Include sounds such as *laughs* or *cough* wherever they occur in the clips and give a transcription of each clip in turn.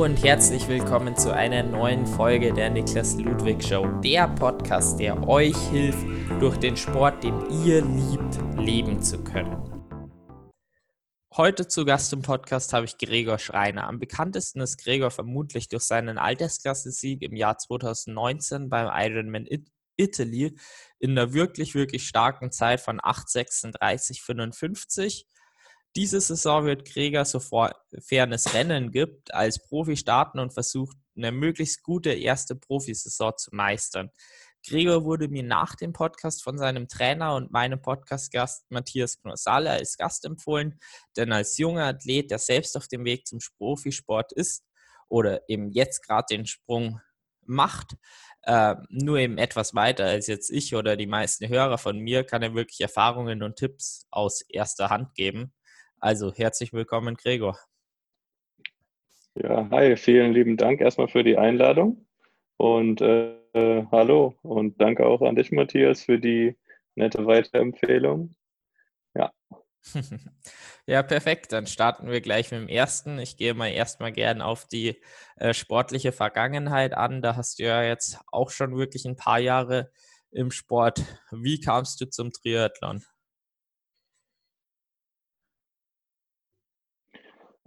Und herzlich willkommen zu einer neuen Folge der Niklas Ludwig Show, der Podcast, der euch hilft, durch den Sport, den ihr liebt, leben zu können. Heute zu Gast im Podcast habe ich Gregor Schreiner. Am bekanntesten ist Gregor vermutlich durch seinen Altersklasse-Sieg im Jahr 2019 beim Ironman Italy in einer wirklich, wirklich starken Zeit von 8,36,55 diese Saison wird Gregor, sofern es Rennen gibt, als Profi starten und versucht, eine möglichst gute erste Profisaison zu meistern. Gregor wurde mir nach dem Podcast von seinem Trainer und meinem Podcast-Gast Matthias Knossale als Gast empfohlen, denn als junger Athlet, der selbst auf dem Weg zum Profisport ist oder eben jetzt gerade den Sprung macht, äh, nur eben etwas weiter als jetzt ich oder die meisten Hörer von mir, kann er wirklich Erfahrungen und Tipps aus erster Hand geben. Also herzlich willkommen, Gregor. Ja, hi, vielen lieben Dank erstmal für die Einladung und äh, hallo und danke auch an dich, Matthias, für die nette Weiterempfehlung. Ja. *laughs* ja, perfekt. Dann starten wir gleich mit dem ersten. Ich gehe mal erstmal gern auf die äh, sportliche Vergangenheit an. Da hast du ja jetzt auch schon wirklich ein paar Jahre im Sport. Wie kamst du zum Triathlon?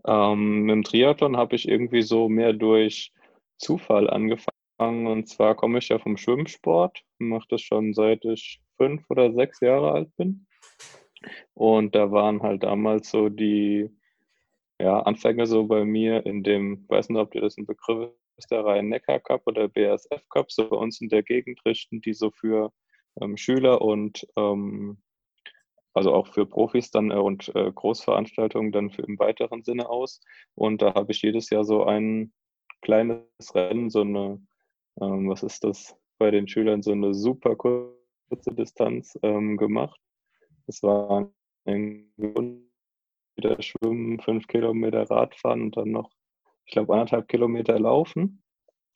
Ähm, dem Triathlon habe ich irgendwie so mehr durch Zufall angefangen. Und zwar komme ich ja vom Schwimmsport, mache das schon seit ich fünf oder sechs Jahre alt bin. Und da waren halt damals so die ja, Anfänge so bei mir in dem, weiß nicht, ob dir das ein Begriff ist, der Rhein-Neckar-Cup oder BASF-Cup, so bei uns in der Gegend richten, die so für ähm, Schüler und ähm, also auch für Profis dann äh, und äh, Großveranstaltungen dann für im weiteren Sinne aus. Und da habe ich jedes Jahr so ein kleines Rennen, so eine, ähm, was ist das bei den Schülern, so eine super kurze Distanz ähm, gemacht. Das war ein wieder Schwimmen, fünf Kilometer Radfahren und dann noch, ich glaube, anderthalb Kilometer Laufen.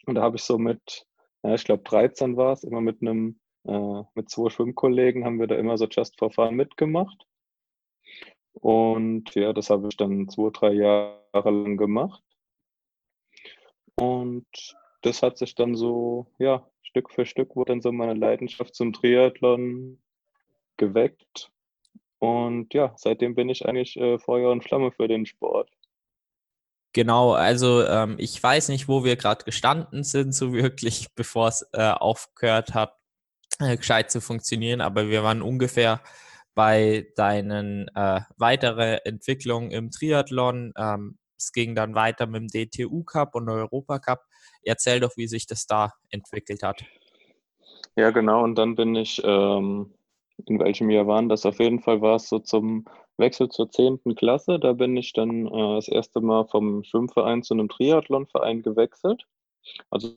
Und da habe ich so mit, ja, ich glaube 13 war es, immer mit einem äh, mit zwei Schwimmkollegen haben wir da immer so Just for Fun mitgemacht. Und ja, das habe ich dann zwei, drei Jahre lang gemacht. Und das hat sich dann so, ja, Stück für Stück wurde dann so meine Leidenschaft zum Triathlon geweckt. Und ja, seitdem bin ich eigentlich äh, Feuer und Flamme für den Sport. Genau, also ähm, ich weiß nicht, wo wir gerade gestanden sind, so wirklich, *laughs* bevor es äh, aufgehört hat, äh, gescheit zu funktionieren, aber wir waren ungefähr bei deinen äh, weiteren Entwicklungen im Triathlon. Ähm, es ging dann weiter mit dem DTU Cup und Europa Cup. Erzähl doch, wie sich das da entwickelt hat. Ja, genau. Und dann bin ich, ähm, in welchem Jahr waren das? Auf jeden Fall war es so zum Wechsel zur 10. Klasse. Da bin ich dann äh, das erste Mal vom Schwimmverein zu einem Triathlonverein gewechselt. Also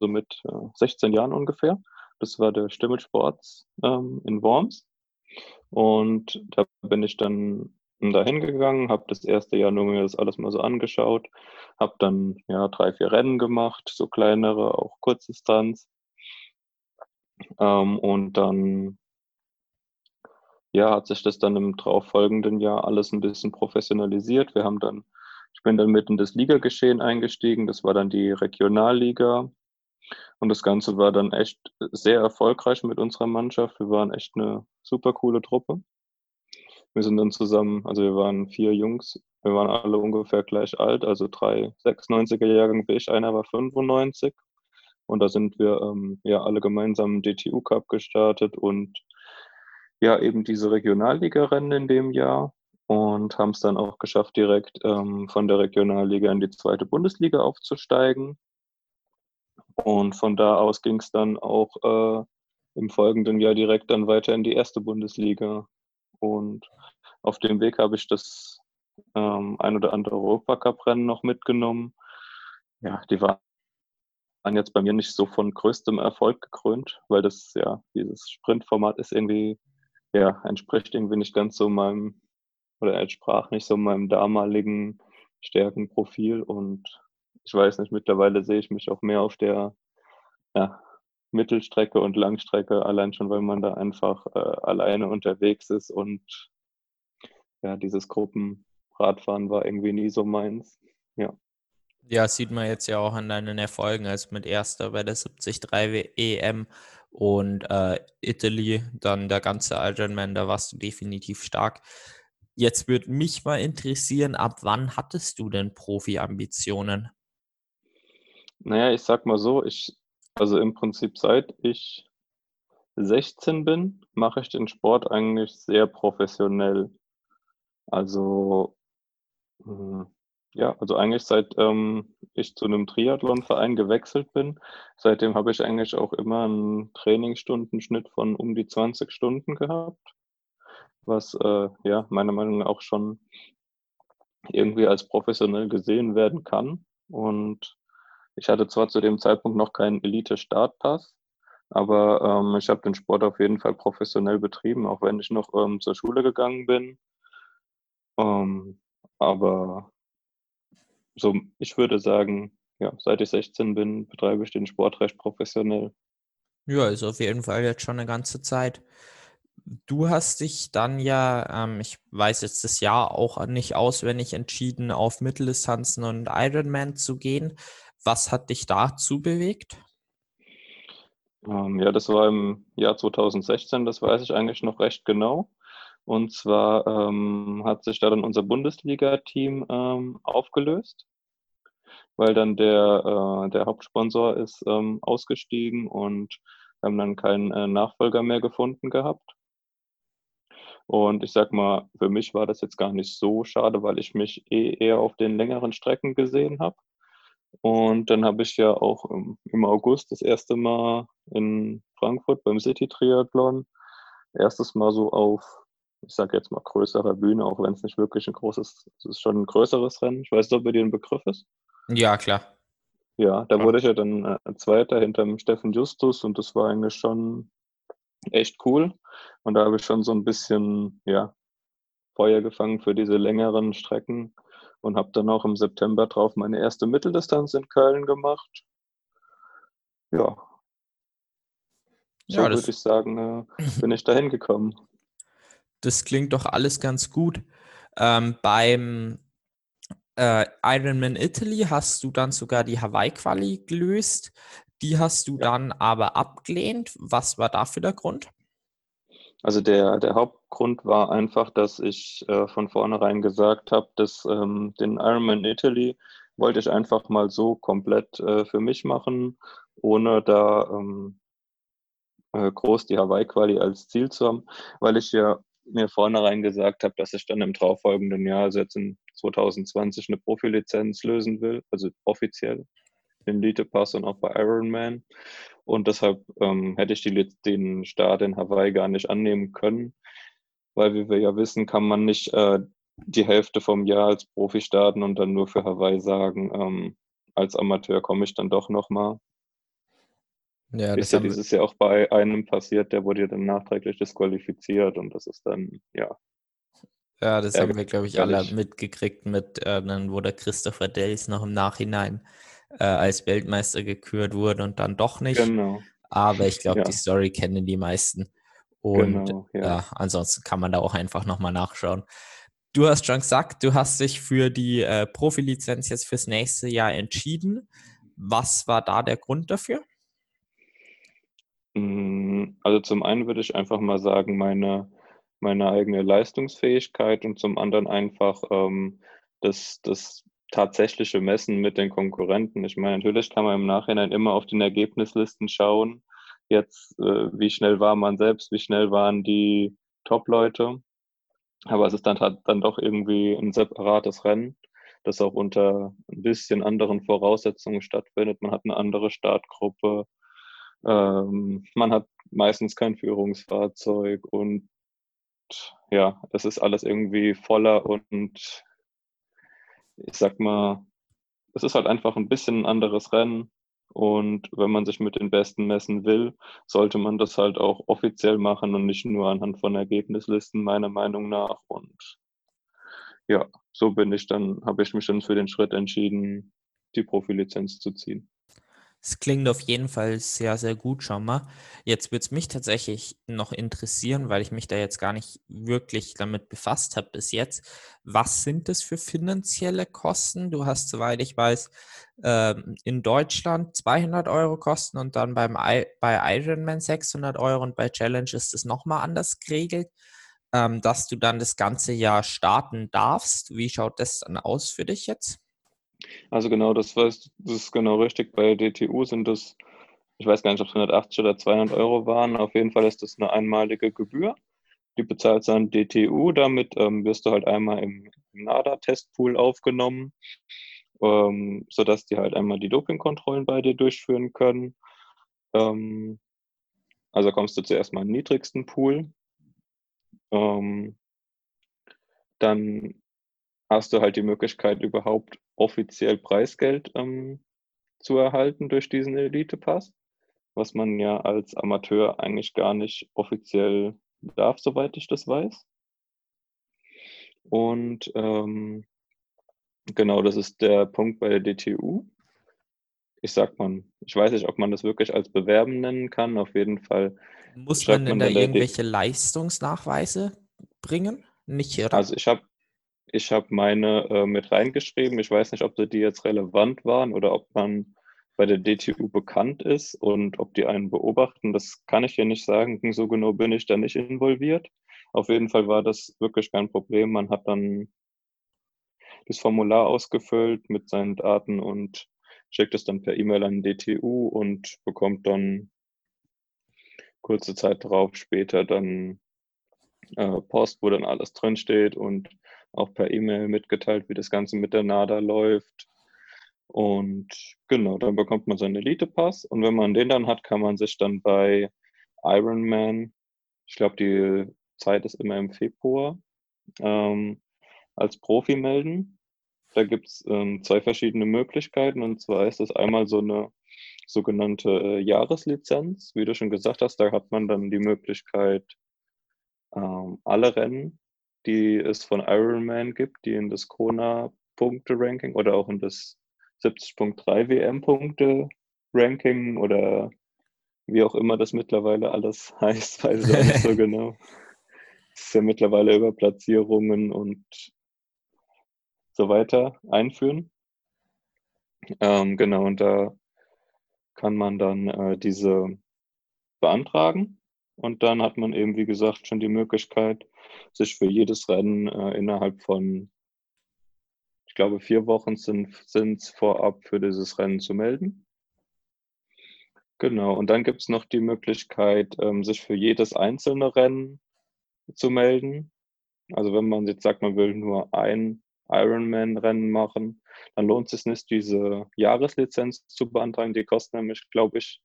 so mit äh, 16 Jahren ungefähr. Das war der Stimmelsports ähm, in Worms. Und da bin ich dann da hingegangen, habe das erste Jahr nur mir das alles mal so angeschaut, habe dann ja drei, vier Rennen gemacht, so kleinere, auch Kurzdistanz. Ähm, und dann ja, hat sich das dann im darauffolgenden Jahr alles ein bisschen professionalisiert. Wir haben dann, ich bin dann mitten in das Ligageschehen eingestiegen. Das war dann die Regionalliga. Und das Ganze war dann echt sehr erfolgreich mit unserer Mannschaft. Wir waren echt eine super coole Truppe. Wir sind dann zusammen, also wir waren vier Jungs, wir waren alle ungefähr gleich alt, also drei 96er Jahrgang wie ich, einer war 95. Und da sind wir ähm, ja alle gemeinsam DTU Cup gestartet und ja eben diese Regionalliga-Rennen in dem Jahr und haben es dann auch geschafft, direkt ähm, von der Regionalliga in die zweite Bundesliga aufzusteigen. Und von da aus ging es dann auch äh, im folgenden Jahr direkt dann weiter in die erste Bundesliga. Und auf dem Weg habe ich das ähm, ein oder andere Europacup-Rennen noch mitgenommen. Ja, die waren jetzt bei mir nicht so von größtem Erfolg gekrönt, weil das ja, dieses Sprintformat ist irgendwie, ja, entspricht irgendwie nicht ganz so meinem, oder entsprach nicht so meinem damaligen Stärkenprofil und ich weiß nicht, mittlerweile sehe ich mich auch mehr auf der ja, Mittelstrecke und Langstrecke, allein schon, weil man da einfach äh, alleine unterwegs ist und ja, dieses Gruppenradfahren war irgendwie nie so meins. Ja. Ja, sieht man jetzt ja auch an deinen Erfolgen als mit erster bei der 73 EM und äh, Italy, dann der ganze Ironman, da warst du definitiv stark. Jetzt würde mich mal interessieren, ab wann hattest du denn Profi-Ambitionen? Naja, ich sag mal so, ich, also im Prinzip seit ich 16 bin, mache ich den Sport eigentlich sehr professionell. Also, hm, ja, also eigentlich seit ähm, ich zu einem Triathlonverein gewechselt bin, seitdem habe ich eigentlich auch immer einen Trainingsstundenschnitt von um die 20 Stunden gehabt, was äh, ja meiner Meinung nach auch schon irgendwie als professionell gesehen werden kann. Und ich hatte zwar zu dem Zeitpunkt noch keinen Elite-Startpass, aber ähm, ich habe den Sport auf jeden Fall professionell betrieben, auch wenn ich noch ähm, zur Schule gegangen bin. Ähm, aber so, ich würde sagen, ja, seit ich 16 bin, betreibe ich den Sport recht professionell. Ja, ist auf jeden Fall jetzt schon eine ganze Zeit. Du hast dich dann ja, ähm, ich weiß jetzt das Jahr auch nicht auswendig entschieden, auf Mitteldistanzen und Ironman zu gehen. Was hat dich dazu bewegt? Ähm, ja, das war im Jahr 2016, das weiß ich eigentlich noch recht genau. Und zwar ähm, hat sich da dann unser Bundesliga-Team ähm, aufgelöst, weil dann der, äh, der Hauptsponsor ist ähm, ausgestiegen und haben dann keinen äh, Nachfolger mehr gefunden gehabt. Und ich sag mal, für mich war das jetzt gar nicht so schade, weil ich mich eh eher auf den längeren Strecken gesehen habe. Und dann habe ich ja auch im August das erste Mal in Frankfurt beim City Triathlon erstes Mal so auf, ich sage jetzt mal größerer Bühne, auch wenn es nicht wirklich ein großes, es ist schon ein größeres Rennen. Ich weiß nicht, ob bei dir ein Begriff ist. Ja, klar. Ja, da ja. wurde ich ja dann äh, Zweiter hinterm Steffen Justus und das war eigentlich schon echt cool. Und da habe ich schon so ein bisschen, ja, Feuer gefangen für diese längeren Strecken und habe dann auch im September drauf meine erste Mitteldistanz in Köln gemacht. Ja. So ja, würde ich sagen, äh, *laughs* bin ich dahin gekommen. Das klingt doch alles ganz gut. Ähm, beim äh, Ironman Italy hast du dann sogar die Hawaii-Quali gelöst. Die hast du ja. dann aber abgelehnt. Was war dafür der Grund? Also der, der Hauptgrund war einfach, dass ich äh, von vornherein gesagt habe, dass ähm, den Ironman Italy wollte ich einfach mal so komplett äh, für mich machen, ohne da ähm, äh, groß die Hawaii-Quali als Ziel zu haben, weil ich ja mir vornherein gesagt habe, dass ich dann im darauffolgenden Jahr, also jetzt in 2020, eine Profilizenz lösen will, also offiziell den Elite-Pass und auch bei Ironman. Und deshalb ähm, hätte ich die, den Start in Hawaii gar nicht annehmen können, weil wie wir ja wissen, kann man nicht äh, die Hälfte vom Jahr als Profi starten und dann nur für Hawaii sagen, ähm, als Amateur komme ich dann doch nochmal. Ja, ist ja dieses Jahr auch bei einem passiert, der wurde ja dann nachträglich disqualifiziert und das ist dann, ja. Ja, das haben wir, glaube ich, alle mitgekriegt mit, äh, dann wurde Christopher Dells noch im Nachhinein äh, als Weltmeister gekürt wurde und dann doch nicht. Genau. Aber ich glaube, ja. die Story kennen die meisten. Und genau, ja. ja. ansonsten kann man da auch einfach nochmal nachschauen. Du hast schon gesagt, du hast dich für die äh, Profilizenz jetzt fürs nächste Jahr entschieden. Was war da der Grund dafür? Mm, also zum einen würde ich einfach mal sagen, meine, meine eigene Leistungsfähigkeit und zum anderen einfach ähm, das, das tatsächliche Messen mit den Konkurrenten. Ich meine, natürlich kann man im Nachhinein immer auf den Ergebnislisten schauen. Jetzt, äh, wie schnell war man selbst, wie schnell waren die Top-Leute. Aber es ist dann dann doch irgendwie ein separates Rennen, das auch unter ein bisschen anderen Voraussetzungen stattfindet. Man hat eine andere Startgruppe. Ähm, man hat meistens kein Führungsfahrzeug und ja, es ist alles irgendwie voller und ich sag mal, es ist halt einfach ein bisschen ein anderes Rennen. Und wenn man sich mit den Besten messen will, sollte man das halt auch offiziell machen und nicht nur anhand von Ergebnislisten, meiner Meinung nach. Und ja, so bin ich dann, habe ich mich dann für den Schritt entschieden, die Profilizenz zu ziehen. Es klingt auf jeden Fall sehr, sehr gut schon mal. Jetzt würde es mich tatsächlich noch interessieren, weil ich mich da jetzt gar nicht wirklich damit befasst habe bis jetzt. Was sind das für finanzielle Kosten? Du hast, soweit ich weiß, ähm, in Deutschland 200 Euro Kosten und dann beim bei Ironman 600 Euro und bei Challenge ist es nochmal anders geregelt, ähm, dass du dann das ganze Jahr starten darfst. Wie schaut das dann aus für dich jetzt? Also genau, das, weiß, das ist genau richtig. Bei DTU sind das, ich weiß gar nicht, ob es 180 oder 200 Euro waren. Auf jeden Fall ist das eine einmalige Gebühr. Die bezahlt dann DTU. Damit ähm, wirst du halt einmal im, im NADA-Testpool aufgenommen, ähm, sodass die halt einmal die Dopingkontrollen bei dir durchführen können. Ähm, also kommst du zuerst mal im niedrigsten Pool. Ähm, dann hast du halt die Möglichkeit, überhaupt offiziell Preisgeld ähm, zu erhalten durch diesen Elite-Pass, was man ja als Amateur eigentlich gar nicht offiziell darf, soweit ich das weiß. Und ähm, genau, das ist der Punkt bei der DTU. Ich sag man, ich weiß nicht, ob man das wirklich als Bewerben nennen kann. Auf jeden Fall. Muss man denn da irgendwelche Leistungsnachweise bringen? Nicht, oder? Also ich habe ich habe meine äh, mit reingeschrieben. Ich weiß nicht, ob die jetzt relevant waren oder ob man bei der DTU bekannt ist und ob die einen beobachten. Das kann ich dir nicht sagen. So genau bin ich da nicht involviert. Auf jeden Fall war das wirklich kein Problem. Man hat dann das Formular ausgefüllt mit seinen Daten und schickt es dann per E-Mail an DTU und bekommt dann kurze Zeit darauf später dann äh, Post, wo dann alles drinsteht und auch per E-Mail mitgeteilt, wie das Ganze mit der NADA läuft. Und genau, dann bekommt man seinen Elite-Pass. Und wenn man den dann hat, kann man sich dann bei Ironman, ich glaube, die Zeit ist immer im Februar, ähm, als Profi melden. Da gibt es ähm, zwei verschiedene Möglichkeiten. Und zwar ist das einmal so eine sogenannte äh, Jahreslizenz. Wie du schon gesagt hast, da hat man dann die Möglichkeit, ähm, alle Rennen die es von Ironman gibt, die in das Kona-Punkte-Ranking oder auch in das 70.3 WM-Punkte-Ranking oder wie auch immer das mittlerweile alles *laughs* heißt, weiß ich auch nicht so *laughs* genau. Es ist ja mittlerweile über Platzierungen und so weiter einführen. Ähm, genau, und da kann man dann äh, diese beantragen und dann hat man eben, wie gesagt, schon die Möglichkeit, sich für jedes Rennen äh, innerhalb von, ich glaube, vier Wochen sind es vorab für dieses Rennen zu melden. Genau, und dann gibt es noch die Möglichkeit, ähm, sich für jedes einzelne Rennen zu melden. Also wenn man jetzt sagt, man will nur ein Ironman-Rennen machen, dann lohnt es sich nicht, diese Jahreslizenz zu beantragen. Die kostet nämlich, glaube ich,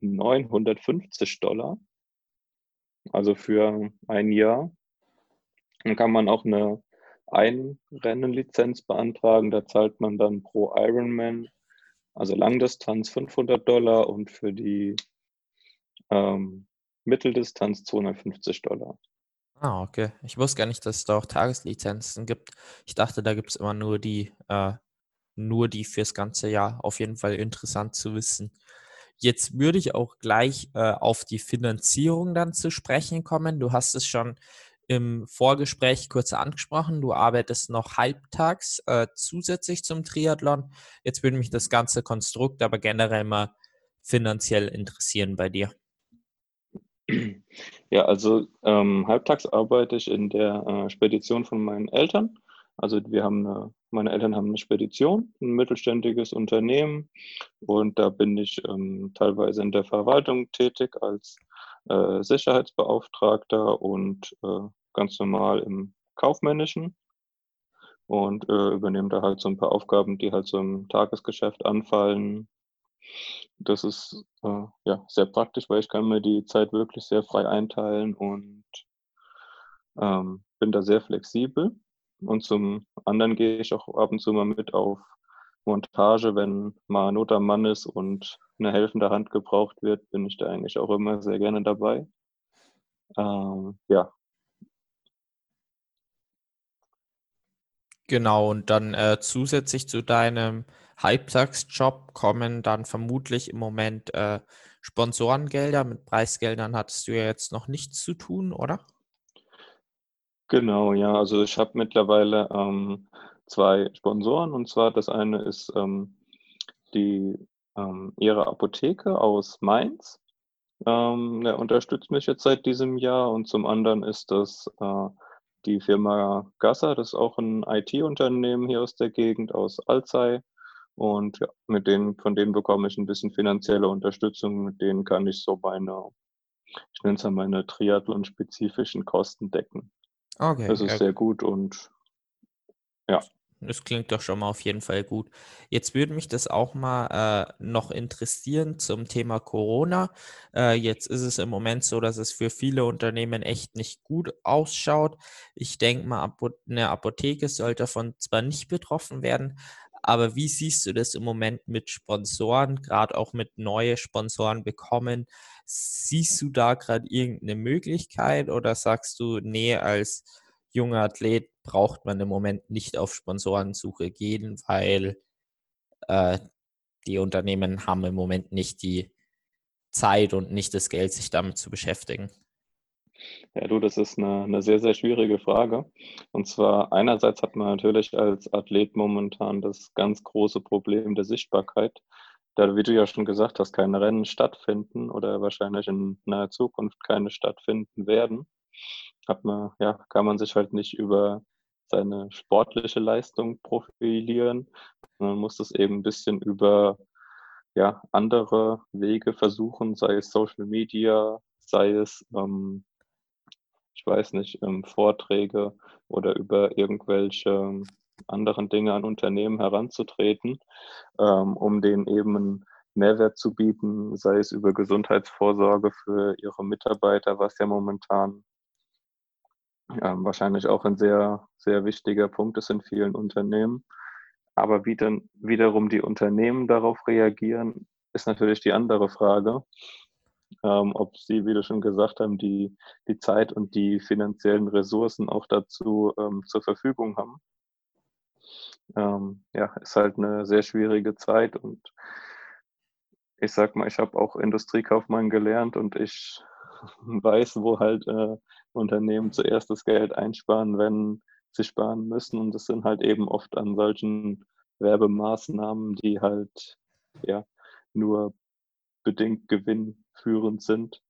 950 Dollar also für ein Jahr. Dann kann man auch eine Einrennenlizenz beantragen. Da zahlt man dann pro Ironman, also Langdistanz 500 Dollar und für die ähm, Mitteldistanz 250 Dollar. Ah, okay. Ich wusste gar nicht, dass es da auch Tageslizenzen gibt. Ich dachte, da gibt es immer nur die, äh, nur die fürs ganze Jahr. Auf jeden Fall interessant zu wissen. Jetzt würde ich auch gleich äh, auf die Finanzierung dann zu sprechen kommen. Du hast es schon im Vorgespräch kurz angesprochen. Du arbeitest noch halbtags äh, zusätzlich zum Triathlon. Jetzt würde mich das ganze Konstrukt aber generell mal finanziell interessieren bei dir. Ja, also ähm, halbtags arbeite ich in der äh, Spedition von meinen Eltern. Also wir haben eine, meine Eltern haben eine Spedition, ein mittelständiges Unternehmen und da bin ich ähm, teilweise in der Verwaltung tätig als äh, Sicherheitsbeauftragter und äh, ganz normal im Kaufmännischen und äh, übernehme da halt so ein paar Aufgaben, die halt so im Tagesgeschäft anfallen. Das ist äh, ja sehr praktisch, weil ich kann mir die Zeit wirklich sehr frei einteilen und ähm, bin da sehr flexibel. Und zum anderen gehe ich auch ab und zu mal mit auf Montage, wenn mal Not am Mann ist und eine helfende Hand gebraucht wird, bin ich da eigentlich auch immer sehr gerne dabei. Ähm, ja. Genau, und dann äh, zusätzlich zu deinem Halbtagsjob kommen dann vermutlich im Moment äh, Sponsorengelder. Mit Preisgeldern hattest du ja jetzt noch nichts zu tun, oder? Genau, ja. Also ich habe mittlerweile ähm, zwei Sponsoren und zwar das eine ist ähm, die ähm, ihre Apotheke aus Mainz. Ähm, der unterstützt mich jetzt seit diesem Jahr und zum anderen ist das äh, die Firma Gasser, das ist auch ein IT-Unternehmen hier aus der Gegend, aus Alzey. Und ja, mit denen, von denen bekomme ich ein bisschen finanzielle Unterstützung, mit denen kann ich so meine, ich nenne es ja meine Triathlon-spezifischen Kosten decken. Okay, Das ist ja sehr gut und ja. Das klingt doch schon mal auf jeden Fall gut. Jetzt würde mich das auch mal äh, noch interessieren zum Thema Corona. Äh, jetzt ist es im Moment so, dass es für viele Unternehmen echt nicht gut ausschaut. Ich denke mal, eine Apotheke sollte davon zwar nicht betroffen werden, aber wie siehst du das im Moment mit Sponsoren, gerade auch mit neue Sponsoren bekommen? Siehst du da gerade irgendeine Möglichkeit oder sagst du, nee, als junger Athlet braucht man im Moment nicht auf Sponsorensuche gehen, weil äh, die Unternehmen haben im Moment nicht die Zeit und nicht das Geld, sich damit zu beschäftigen? Ja, du, das ist eine, eine sehr, sehr schwierige Frage. Und zwar einerseits hat man natürlich als Athlet momentan das ganz große Problem der Sichtbarkeit. Da, wie du ja schon gesagt hast, keine Rennen stattfinden oder wahrscheinlich in naher Zukunft keine stattfinden werden, hat man, ja, kann man sich halt nicht über seine sportliche Leistung profilieren. Man muss das eben ein bisschen über ja, andere Wege versuchen, sei es Social Media, sei es ähm, ich weiß nicht, ähm, Vorträge oder über irgendwelche anderen Dinge an Unternehmen heranzutreten, ähm, um denen eben einen Mehrwert zu bieten, sei es über Gesundheitsvorsorge für ihre Mitarbeiter, was ja momentan ähm, wahrscheinlich auch ein sehr, sehr wichtiger Punkt ist in vielen Unternehmen. Aber wie dann wiederum die Unternehmen darauf reagieren, ist natürlich die andere Frage ähm, ob sie, wie du schon gesagt haben, die, die Zeit und die finanziellen Ressourcen auch dazu ähm, zur Verfügung haben. Ähm, ja, ist halt eine sehr schwierige Zeit und ich sag mal, ich habe auch Industriekaufmann gelernt und ich *laughs* weiß, wo halt äh, Unternehmen zuerst das Geld einsparen, wenn sie sparen müssen. Und das sind halt eben oft an solchen Werbemaßnahmen, die halt ja nur bedingt gewinnführend sind.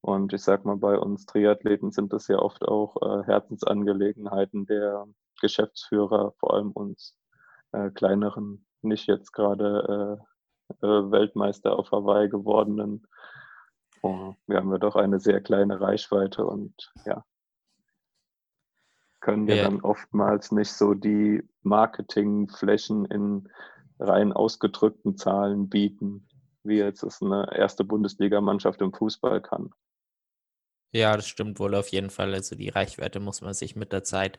Und ich sag mal, bei uns Triathleten sind das ja oft auch äh, Herzensangelegenheiten der Geschäftsführer, vor allem uns äh, kleineren, nicht jetzt gerade äh, äh Weltmeister auf Hawaii gewordenen. Oh, wir haben ja doch eine sehr kleine Reichweite und ja, können ja, ja dann oftmals nicht so die Marketingflächen in rein ausgedrückten Zahlen bieten, wie jetzt es eine erste Bundesligamannschaft im Fußball kann. Ja, das stimmt wohl auf jeden Fall. Also die Reichweite muss man sich mit der Zeit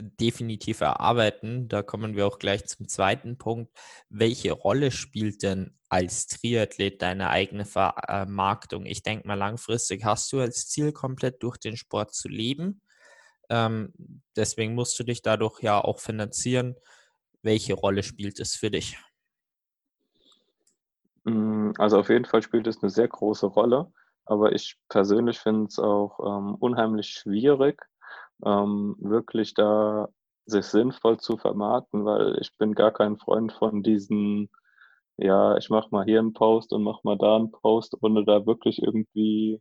definitiv erarbeiten. Da kommen wir auch gleich zum zweiten Punkt. Welche Rolle spielt denn als Triathlet deine eigene Vermarktung? Ich denke mal, langfristig hast du als Ziel, komplett durch den Sport zu leben. Ähm, deswegen musst du dich dadurch ja auch finanzieren. Welche Rolle spielt es für dich? Hm, also auf jeden Fall spielt es eine sehr große Rolle, aber ich persönlich finde es auch, ähm, unheimlich schwierig, ähm, wirklich da sich sinnvoll zu vermarkten, weil ich bin gar kein Freund von diesen, ja, ich mache mal hier einen Post und mache mal da einen Post, ohne da wirklich irgendwie,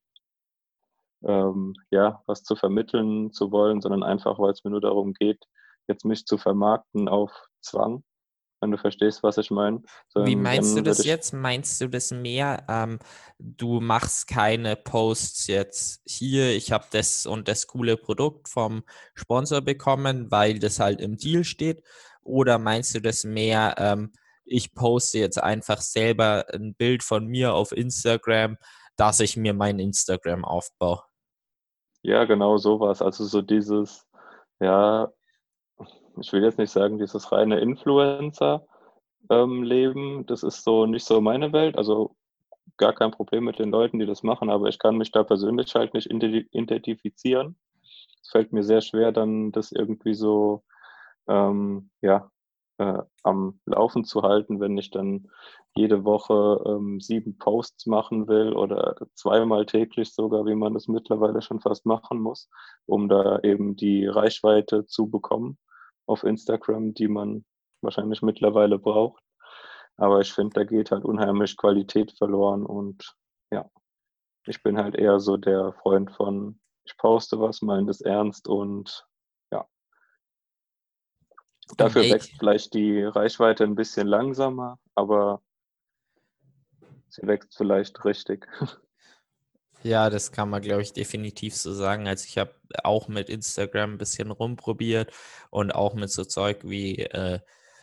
ähm, ja, was zu vermitteln zu wollen, sondern einfach, weil es mir nur darum geht, jetzt mich zu vermarkten auf Zwang wenn du verstehst, was ich meine. So, Wie meinst du das jetzt? Meinst du das mehr? Ähm, du machst keine Posts jetzt hier, ich habe das und das coole Produkt vom Sponsor bekommen, weil das halt im Deal steht? Oder meinst du das mehr, ähm, ich poste jetzt einfach selber ein Bild von mir auf Instagram, dass ich mir mein Instagram aufbaue? Ja, genau sowas. Also so dieses, ja, ich will jetzt nicht sagen, dieses reine Influencer-Leben, ähm, das ist so nicht so meine Welt. Also gar kein Problem mit den Leuten, die das machen, aber ich kann mich da persönlich halt nicht identifizieren. Es fällt mir sehr schwer, dann das irgendwie so, ähm, ja, äh, am Laufen zu halten, wenn ich dann jede Woche ähm, sieben Posts machen will oder zweimal täglich sogar, wie man das mittlerweile schon fast machen muss, um da eben die Reichweite zu bekommen auf Instagram, die man wahrscheinlich mittlerweile braucht. Aber ich finde, da geht halt unheimlich Qualität verloren und ja, ich bin halt eher so der Freund von, ich poste was, meine das ernst und ja. Dafür okay. wächst vielleicht die Reichweite ein bisschen langsamer, aber sie wächst vielleicht richtig. *laughs* Ja, das kann man, glaube ich, definitiv so sagen. Also ich habe auch mit Instagram ein bisschen rumprobiert und auch mit so Zeug wie äh,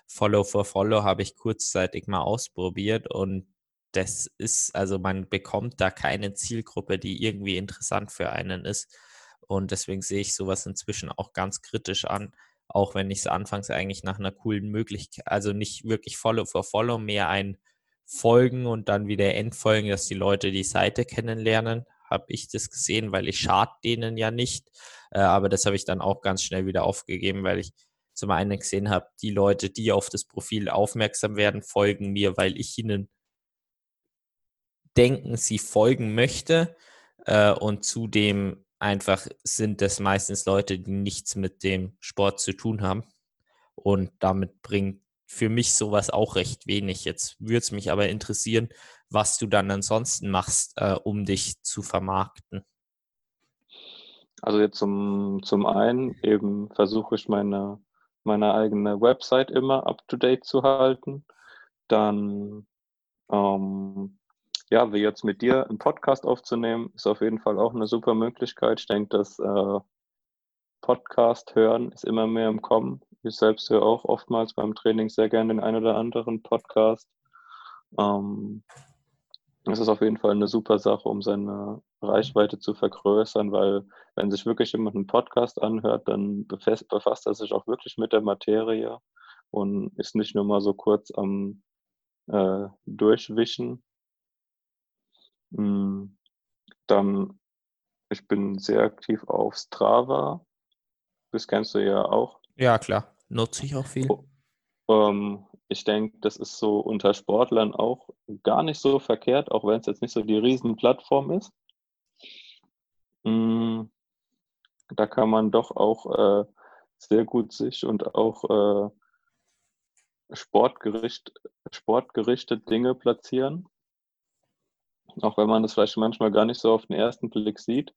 Follow for Follow habe ich kurzzeitig mal ausprobiert und das ist, also man bekommt da keine Zielgruppe, die irgendwie interessant für einen ist. Und deswegen sehe ich sowas inzwischen auch ganz kritisch an, auch wenn ich es anfangs eigentlich nach einer coolen Möglichkeit, also nicht wirklich Follow for Follow, mehr ein Folgen und dann wieder Endfolgen, dass die Leute die Seite kennenlernen, habe ich das gesehen, weil ich schade denen ja nicht. Äh, aber das habe ich dann auch ganz schnell wieder aufgegeben, weil ich zum einen gesehen habe, die Leute, die auf das Profil aufmerksam werden, folgen mir, weil ich ihnen denken, sie folgen möchte. Äh, und zudem einfach sind das meistens Leute, die nichts mit dem Sport zu tun haben. Und damit bringt für mich sowas auch recht wenig. Jetzt würde es mich aber interessieren, was du dann ansonsten machst, äh, um dich zu vermarkten. Also jetzt zum, zum einen eben versuche ich meine, meine eigene Website immer up-to-date zu halten. Dann ähm, ja, wie jetzt mit dir einen Podcast aufzunehmen, ist auf jeden Fall auch eine super Möglichkeit. Ich denke, das äh, Podcast hören ist immer mehr im Kommen. Ich selbst höre auch oftmals beim Training sehr gerne den einen oder anderen Podcast. Ähm, es ist auf jeden Fall eine super Sache, um seine Reichweite zu vergrößern, weil wenn sich wirklich jemand einen Podcast anhört, dann befasst er sich auch wirklich mit der Materie und ist nicht nur mal so kurz am äh, Durchwischen, hm, dann, ich bin sehr aktiv auf Strava. Das kennst du ja auch. Ja, klar. Nutze ich auch viel. Ähm, ich denke, das ist so unter Sportlern auch gar nicht so verkehrt, auch wenn es jetzt nicht so die Riesenplattform ist. Hm, da kann man doch auch äh, sehr gut sich und auch äh, sportgericht, sportgerichtet Dinge platzieren. Auch wenn man das vielleicht manchmal gar nicht so auf den ersten Blick sieht.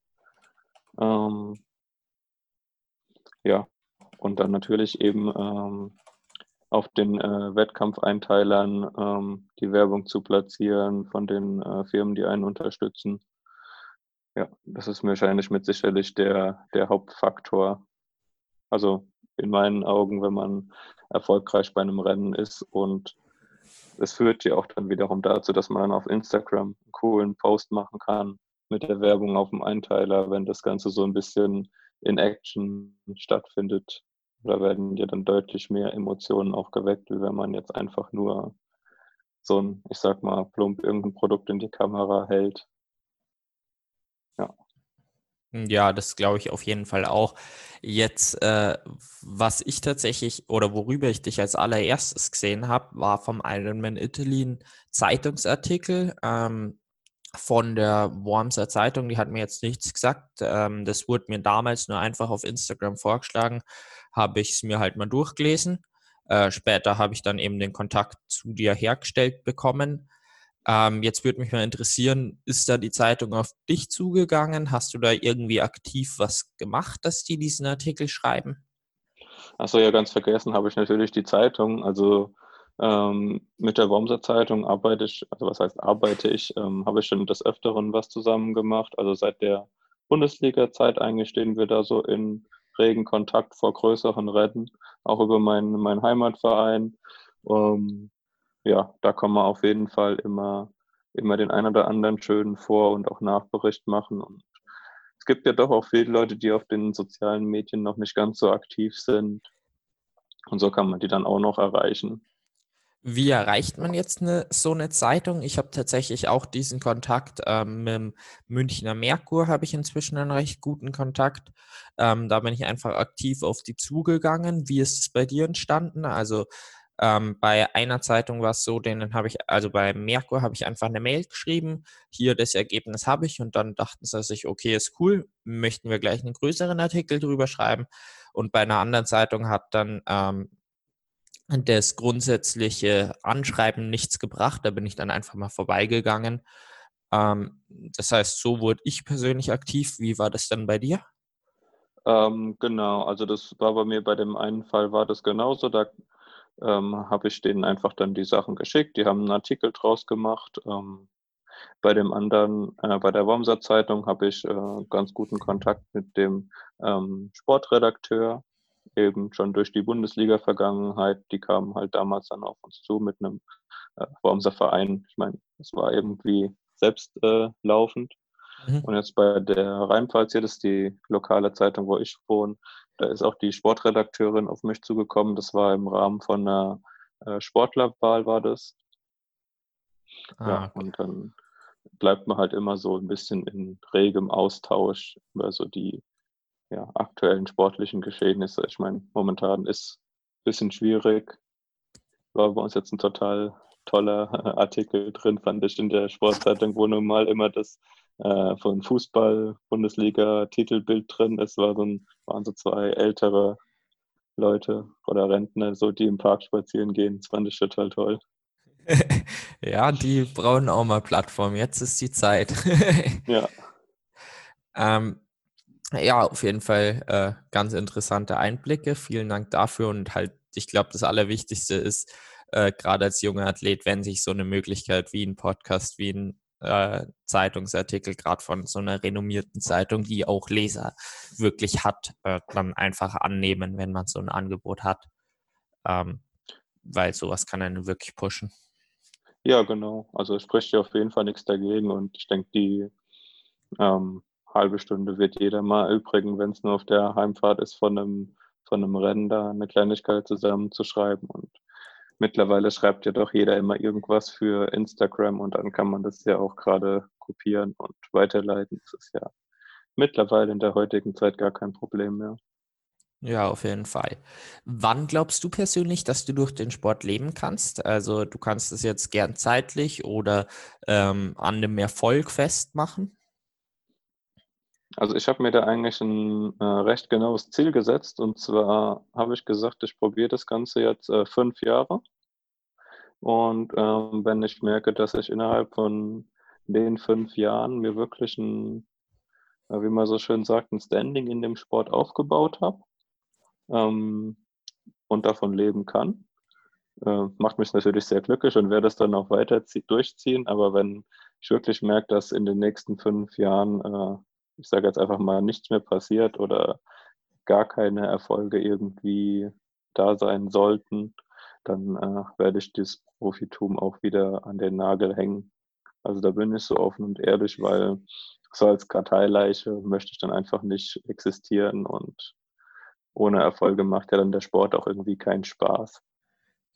Ähm, ja, und dann natürlich eben ähm, auf den äh, Wettkampfeinteilern ähm, die Werbung zu platzieren von den äh, Firmen, die einen unterstützen. Ja, das ist wahrscheinlich mit sicherlich der, der Hauptfaktor. Also in meinen Augen, wenn man erfolgreich bei einem Rennen ist und es führt ja auch dann wiederum dazu, dass man dann auf Instagram einen coolen Post machen kann mit der Werbung auf dem Einteiler, wenn das Ganze so ein bisschen in Action stattfindet. Da werden ja dann deutlich mehr Emotionen auch geweckt, wie wenn man jetzt einfach nur so ein, ich sag mal, plump irgendein Produkt in die Kamera hält. Ja. Ja, das glaube ich auf jeden Fall auch. Jetzt, äh, was ich tatsächlich oder worüber ich dich als allererstes gesehen habe, war vom Ironman Italy ein Zeitungsartikel ähm, von der Wormser Zeitung. Die hat mir jetzt nichts gesagt. Ähm, das wurde mir damals nur einfach auf Instagram vorgeschlagen. Habe ich es mir halt mal durchgelesen. Äh, später habe ich dann eben den Kontakt zu dir hergestellt bekommen. Ähm, jetzt würde mich mal interessieren, ist da die Zeitung auf dich zugegangen? Hast du da irgendwie aktiv was gemacht, dass die diesen Artikel schreiben? Achso, ja, ganz vergessen habe ich natürlich die Zeitung. Also ähm, mit der Wormser Zeitung arbeite ich, also was heißt arbeite ich, ähm, habe ich schon des Öfteren was zusammen gemacht. Also seit der Bundesliga-Zeit eigentlich stehen wir da so in regen Kontakt vor größeren Rennen, auch über meinen, meinen Heimatverein. Ähm, ja, da kann man auf jeden Fall immer, immer den einen oder anderen schönen Vor- und auch Nachbericht machen. Und es gibt ja doch auch viele Leute, die auf den sozialen Medien noch nicht ganz so aktiv sind. Und so kann man die dann auch noch erreichen. Wie erreicht man jetzt eine, so eine Zeitung? Ich habe tatsächlich auch diesen Kontakt ähm, mit dem Münchner Merkur, habe ich inzwischen einen recht guten Kontakt. Ähm, da bin ich einfach aktiv auf die zugegangen. Wie ist es bei dir entstanden? Also Ähm, bei einer Zeitung war es so, denen habe ich, also bei Merkur habe ich einfach eine Mail geschrieben, hier das Ergebnis habe ich und dann dachten sie sich, okay, ist cool, möchten wir gleich einen größeren Artikel drüber schreiben. Und bei einer anderen Zeitung hat dann ähm, das grundsätzliche Anschreiben nichts gebracht, da bin ich dann einfach mal vorbeigegangen. Ähm, das heißt, so wurde ich persönlich aktiv. Wie war das dann bei dir? Ähm, genau, also das war bei mir bei dem einen Fall war das genauso. Da ähm, habe ich denen einfach dann die Sachen geschickt. Die haben einen Artikel draus gemacht. Ähm, bei dem anderen, äh, bei der Wormser Zeitung, habe ich äh, ganz guten Kontakt mit dem ähm, Sportredakteur, eben schon durch die Bundesliga-Vergangenheit. Die kamen halt damals dann auf uns zu mit einem äh, Verein. Ich meine, es war irgendwie selbst äh, laufend. Mhm. Und jetzt bei der Rheinpfalz hier, das ist die lokale Zeitung, wo ich wohne, da ist auch die Sportredakteurin auf mich zugekommen. Das war im Rahmen von einer äh, Sportlerwahl war das. Ah, ja, okay. und dann bleibt man halt immer so ein bisschen in regem Austausch über so die ja, aktuellen sportlichen Geschehnisse. Ich meine, momentan ist ein bisschen schwierig. War bei uns jetzt ein total toller *laughs* Artikel drin, fand ich in der Sportzeitung, wo nun mal immer das äh, von Fußball-Bundesliga-Titelbild drin ist. War so ein, waren so zwei ältere Leute oder Rentner, so die im Park spazieren gehen. Das fand ich total toll. *laughs* ja, die brauchen auch mal Plattform. Jetzt ist die Zeit. *laughs* ja. Ähm, ja, auf jeden Fall äh, ganz interessante Einblicke. Vielen Dank dafür. Und halt, ich glaube, das Allerwichtigste ist, äh, gerade als junger Athlet, wenn sich so eine Möglichkeit wie ein Podcast, wie ein äh, Zeitungsartikel, gerade von so einer renommierten Zeitung, die auch Leser wirklich hat, äh, dann einfach annehmen, wenn man so ein Angebot hat. Ähm, weil sowas kann einen wirklich pushen. Ja, genau. Also es spricht ja auf jeden Fall nichts dagegen und ich denke, die ähm, halbe Stunde wird jeder mal übrigen, wenn es nur auf der Heimfahrt ist, von einem, von einem Rennen da eine Kleinigkeit zusammenzuschreiben und mittlerweile schreibt ja doch jeder immer irgendwas für Instagram und dann kann man das ja auch gerade kopieren und weiterleiten. Das ist ja mittlerweile in der heutigen Zeit gar kein Problem mehr. Ja, auf jeden Fall. Wann glaubst du persönlich, dass du durch den Sport leben kannst? Also du kannst es jetzt gern zeitlich oder ähm, an einem Erfolg festmachen? Also ich habe mir da eigentlich ein äh, recht genaues Ziel gesetzt und zwar habe ich gesagt, ich probiere das Ganze jetzt äh, fünf Jahre und ähm, wenn ich merke, dass ich innerhalb von den fünf Jahren mir wirklich ein, äh, wie man so schön sagt, ein Standing in dem Sport aufgebaut habe ähm, und davon leben kann, äh, macht mich natürlich sehr glücklich und werde es dann auch weiter durchziehen. Aber wenn ich wirklich merke, dass in den nächsten fünf Jahren äh, ich sage jetzt einfach mal, nichts mehr passiert oder gar keine Erfolge irgendwie da sein sollten, dann äh, werde ich das Profitum auch wieder an den Nagel hängen. Also da bin ich so offen und ehrlich, weil so als Karteileiche möchte ich dann einfach nicht existieren und ohne Erfolge macht ja dann der Sport auch irgendwie keinen Spaß.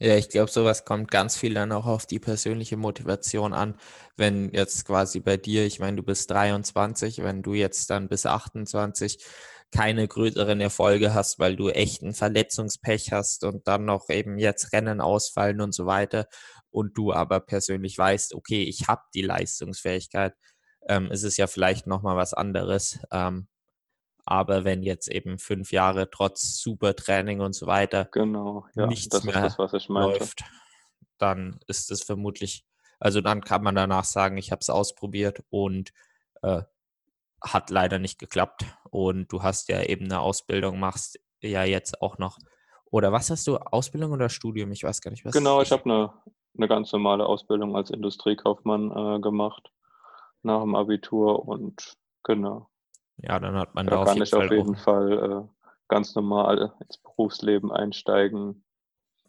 Ja, ich glaube, sowas kommt ganz viel dann auch auf die persönliche Motivation an. Wenn jetzt quasi bei dir, ich meine, du bist 23, wenn du jetzt dann bis 28 keine größeren Erfolge hast, weil du echt ein Verletzungspech hast und dann noch eben jetzt Rennen ausfallen und so weiter und du aber persönlich weißt, okay, ich habe die Leistungsfähigkeit, ähm, ist es ja vielleicht nochmal was anderes. Ähm, aber wenn jetzt eben fünf Jahre trotz super Training und so weiter genau, ja, nichts mehr das, läuft, dann ist es vermutlich, also dann kann man danach sagen, ich habe es ausprobiert und äh, hat leider nicht geklappt. Und du hast ja eben eine Ausbildung, machst ja jetzt auch noch. Oder was hast du? Ausbildung oder Studium? Ich weiß gar nicht, was. Genau, ich habe eine, eine ganz normale Ausbildung als Industriekaufmann äh, gemacht nach dem Abitur und genau. Ja, dann hat man da, da auf jeden, Fall, auf jeden Fall äh, ganz normal ins Berufsleben einsteigen.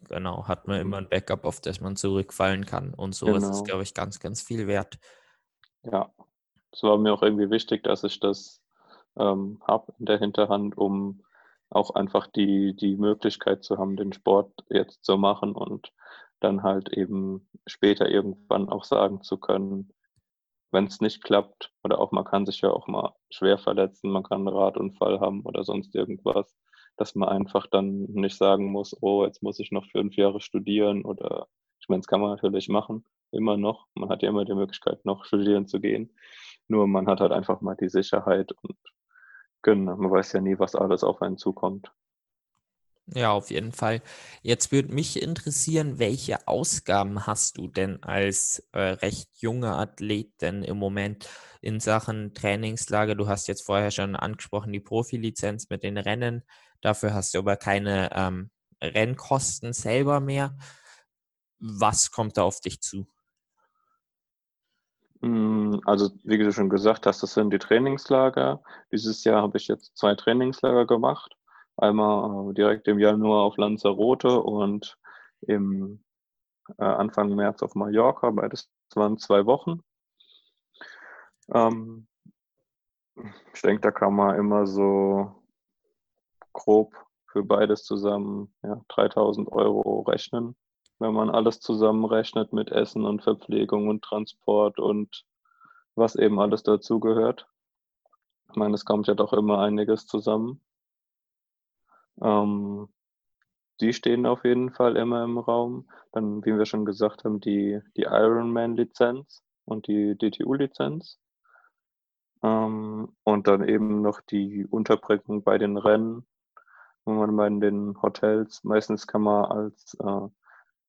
Genau, hat man immer ein Backup, auf das man zurückfallen kann. Und so genau. ist es, genau. glaube ich, ganz, ganz viel wert. Ja, es war mir auch irgendwie wichtig, dass ich das ähm, habe in der Hinterhand, um auch einfach die, die Möglichkeit zu haben, den Sport jetzt zu machen und dann halt eben später irgendwann auch sagen zu können, wenn es nicht klappt, oder auch man kann sich ja auch mal schwer verletzen, man kann einen Radunfall haben oder sonst irgendwas, dass man einfach dann nicht sagen muss, oh, jetzt muss ich noch fünf Jahre studieren oder ich meine, das kann man natürlich machen, immer noch. Man hat ja immer die Möglichkeit, noch *laughs* studieren zu gehen. Nur man hat halt einfach mal die Sicherheit und genau, man weiß ja nie, was alles auf einen zukommt. Ja, auf jeden Fall. Jetzt würde mich interessieren, welche Ausgaben hast du denn als äh, recht junger Athlet denn im Moment in Sachen Trainingslager? Du hast jetzt vorher schon angesprochen, die Profilizenz mit den Rennen. Dafür hast du aber keine ähm, Rennkosten selber mehr. Was kommt da auf dich zu? Hm, also, wie du schon gesagt hast, das sind die Trainingslager. Dieses Jahr habe ich jetzt zwei Trainingslager gemacht. Einmal äh, direkt im Januar auf Lanzarote und im äh, Anfang März auf Mallorca. Beides waren zwei Wochen. Ähm, ich denke, da kann man immer so grob für beides zusammen ja, 3000 Euro rechnen, wenn man alles zusammenrechnet mit Essen und Verpflegung und Transport und was eben alles dazugehört. Ich meine, es kommt ja doch immer einiges zusammen. Ähm, die stehen auf jeden Fall immer im Raum. Dann, wie wir schon gesagt haben, die, die Ironman-Lizenz und die DTU-Lizenz. Ähm, und dann eben noch die Unterbringung bei den Rennen, wenn man bei den Hotels, meistens kann man als äh,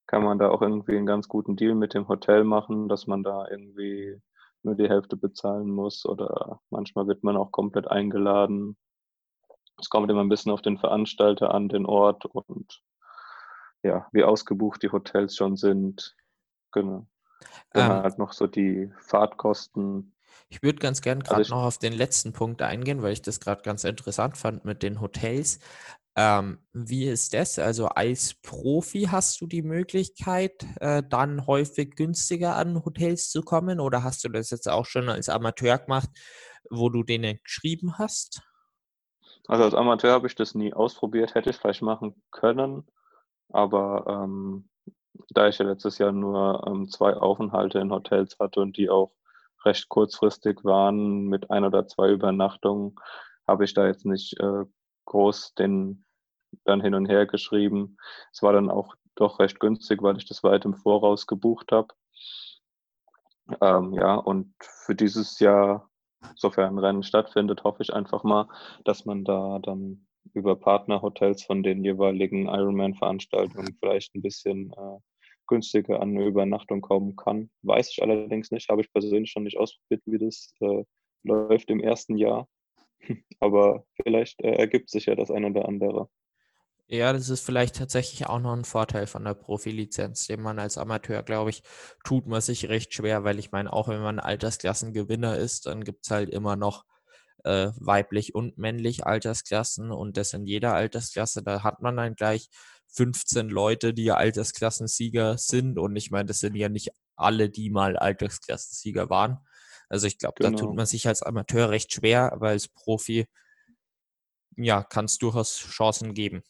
kann man da auch irgendwie einen ganz guten Deal mit dem Hotel machen, dass man da irgendwie nur die Hälfte bezahlen muss oder manchmal wird man auch komplett eingeladen es kommt immer ein bisschen auf den Veranstalter an, den Ort und ja, wie ausgebucht die Hotels schon sind. Genau. Dann ähm, halt noch so die Fahrtkosten. Ich würde ganz gern gerade also noch auf den letzten Punkt eingehen, weil ich das gerade ganz interessant fand mit den Hotels. Ähm, wie ist das? Also als Profi hast du die Möglichkeit, äh, dann häufig günstiger an Hotels zu kommen oder hast du das jetzt auch schon als Amateur gemacht, wo du denen geschrieben hast? Also als Amateur habe ich das nie ausprobiert, hätte ich vielleicht machen können, aber ähm, da ich ja letztes Jahr nur ähm, zwei Aufenthalte in Hotels hatte und die auch recht kurzfristig waren mit ein oder zwei Übernachtungen, habe ich da jetzt nicht äh, groß den dann hin und her geschrieben. Es war dann auch doch recht günstig, weil ich das weit im Voraus gebucht habe. Ähm, ja, und für dieses Jahr sofern ein Rennen stattfindet, hoffe ich einfach mal, dass man da dann über Partnerhotels von den jeweiligen Ironman-Veranstaltungen vielleicht ein bisschen äh, günstiger an eine Übernachtung kommen kann. Weiß ich allerdings nicht, habe ich persönlich schon nicht ausprobiert, wie das äh, läuft im ersten Jahr. *laughs* Aber vielleicht äh, ergibt sich ja das ein oder andere. Ja, das ist vielleicht tatsächlich auch noch ein Vorteil von der Profilizenz, den man als Amateur, glaube ich, tut man sich recht schwer, weil ich meine, auch wenn man Altersklassengewinner ist, dann gibt es halt immer noch äh, weiblich und männlich Altersklassen und das in jeder Altersklasse, da hat man dann gleich 15 Leute, die ja Altersklassensieger sind und ich meine, das sind ja nicht alle, die mal Altersklassensieger waren. Also ich glaube, genau. da tut genau. man sich als Amateur recht schwer, aber als Profi, ja, kann es durchaus Chancen geben.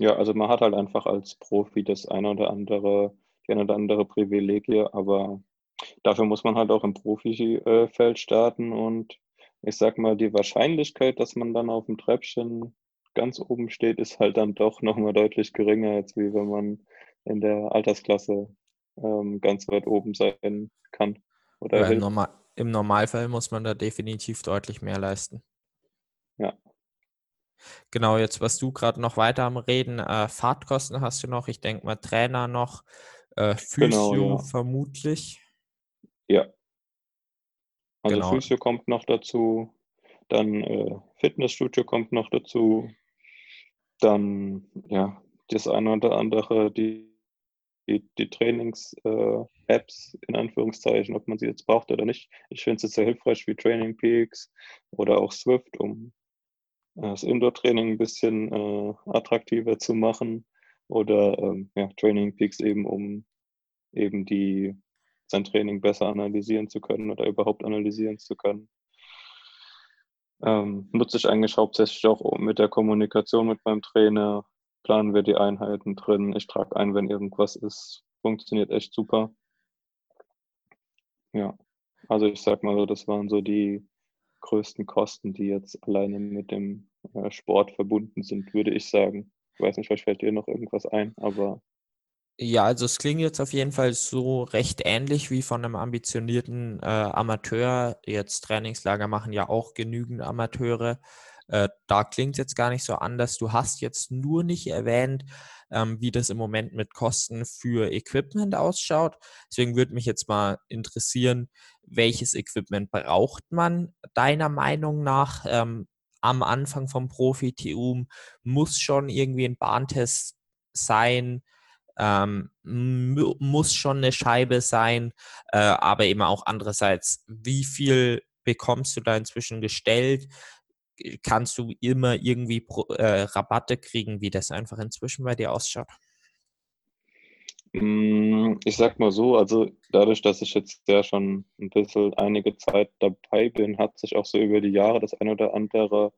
Ja, also man hat halt einfach als Profi das eine oder andere, die eine oder andere Privilegie, aber dafür muss man halt auch im Profifeld starten und ich sag mal, die Wahrscheinlichkeit, dass man dann auf dem Treppchen ganz oben steht, ist halt dann doch nochmal deutlich geringer, als wie wenn man in der Altersklasse ähm, ganz weit oben sein kann. Oder ja, im, Normal Im Normalfall muss man da definitiv deutlich mehr leisten. Ja, Genau, jetzt was du gerade noch weiter am Reden, äh, Fahrtkosten hast du noch, ich denke mal Trainer noch, äh, Physio genau, ja. vermutlich. Ja. Also genau. Physio kommt noch dazu, dann äh, Fitnessstudio kommt noch dazu, dann ja, das eine oder andere, die, die, die Trainings-Apps äh, in Anführungszeichen, ob man sie jetzt braucht oder nicht. Ich finde es sehr hilfreich wie Training Peaks oder auch Swift, um das Indoor-Training ein bisschen äh, attraktiver zu machen oder ähm, ja, Training Peaks eben, um eben die, sein Training besser analysieren zu können oder überhaupt analysieren zu können. Ähm, nutze ich eigentlich hauptsächlich auch mit der Kommunikation mit meinem Trainer, planen wir die Einheiten drin, ich trage ein, wenn irgendwas ist, funktioniert echt super. Ja, also ich sag mal so, das waren so die größten Kosten, die jetzt alleine mit dem äh, Sport verbunden sind, würde ich sagen. Ich weiß nicht, vielleicht fällt dir noch irgendwas ein, aber ja, also es klingt jetzt auf jeden Fall so recht ähnlich wie von einem ambitionierten äh, Amateur. Jetzt Trainingslager machen ja auch genügend Amateure. Äh, da klingt es jetzt gar nicht so anders. Du hast jetzt nur nicht erwähnt, ähm, wie das im Moment mit Kosten für Equipment ausschaut. Deswegen würde mich jetzt mal interessieren, welches Equipment braucht man deiner Meinung nach ähm, am Anfang vom Profi-TU? Muss schon irgendwie ein Bahntest sein? ähm, muss schon eine Scheibe sein, äh, aber eben auch andererseits, wie viel bekommst du da inzwischen gestellt? Kannst du immer irgendwie äh, Rabatte kriegen, wie das einfach inzwischen bei dir ausschaut? Mm, ich sag mal so, also dadurch, dass ich jetzt ja schon ein bisschen einige Zeit dabei bin, hat sich auch so über die Jahre das ein oder andere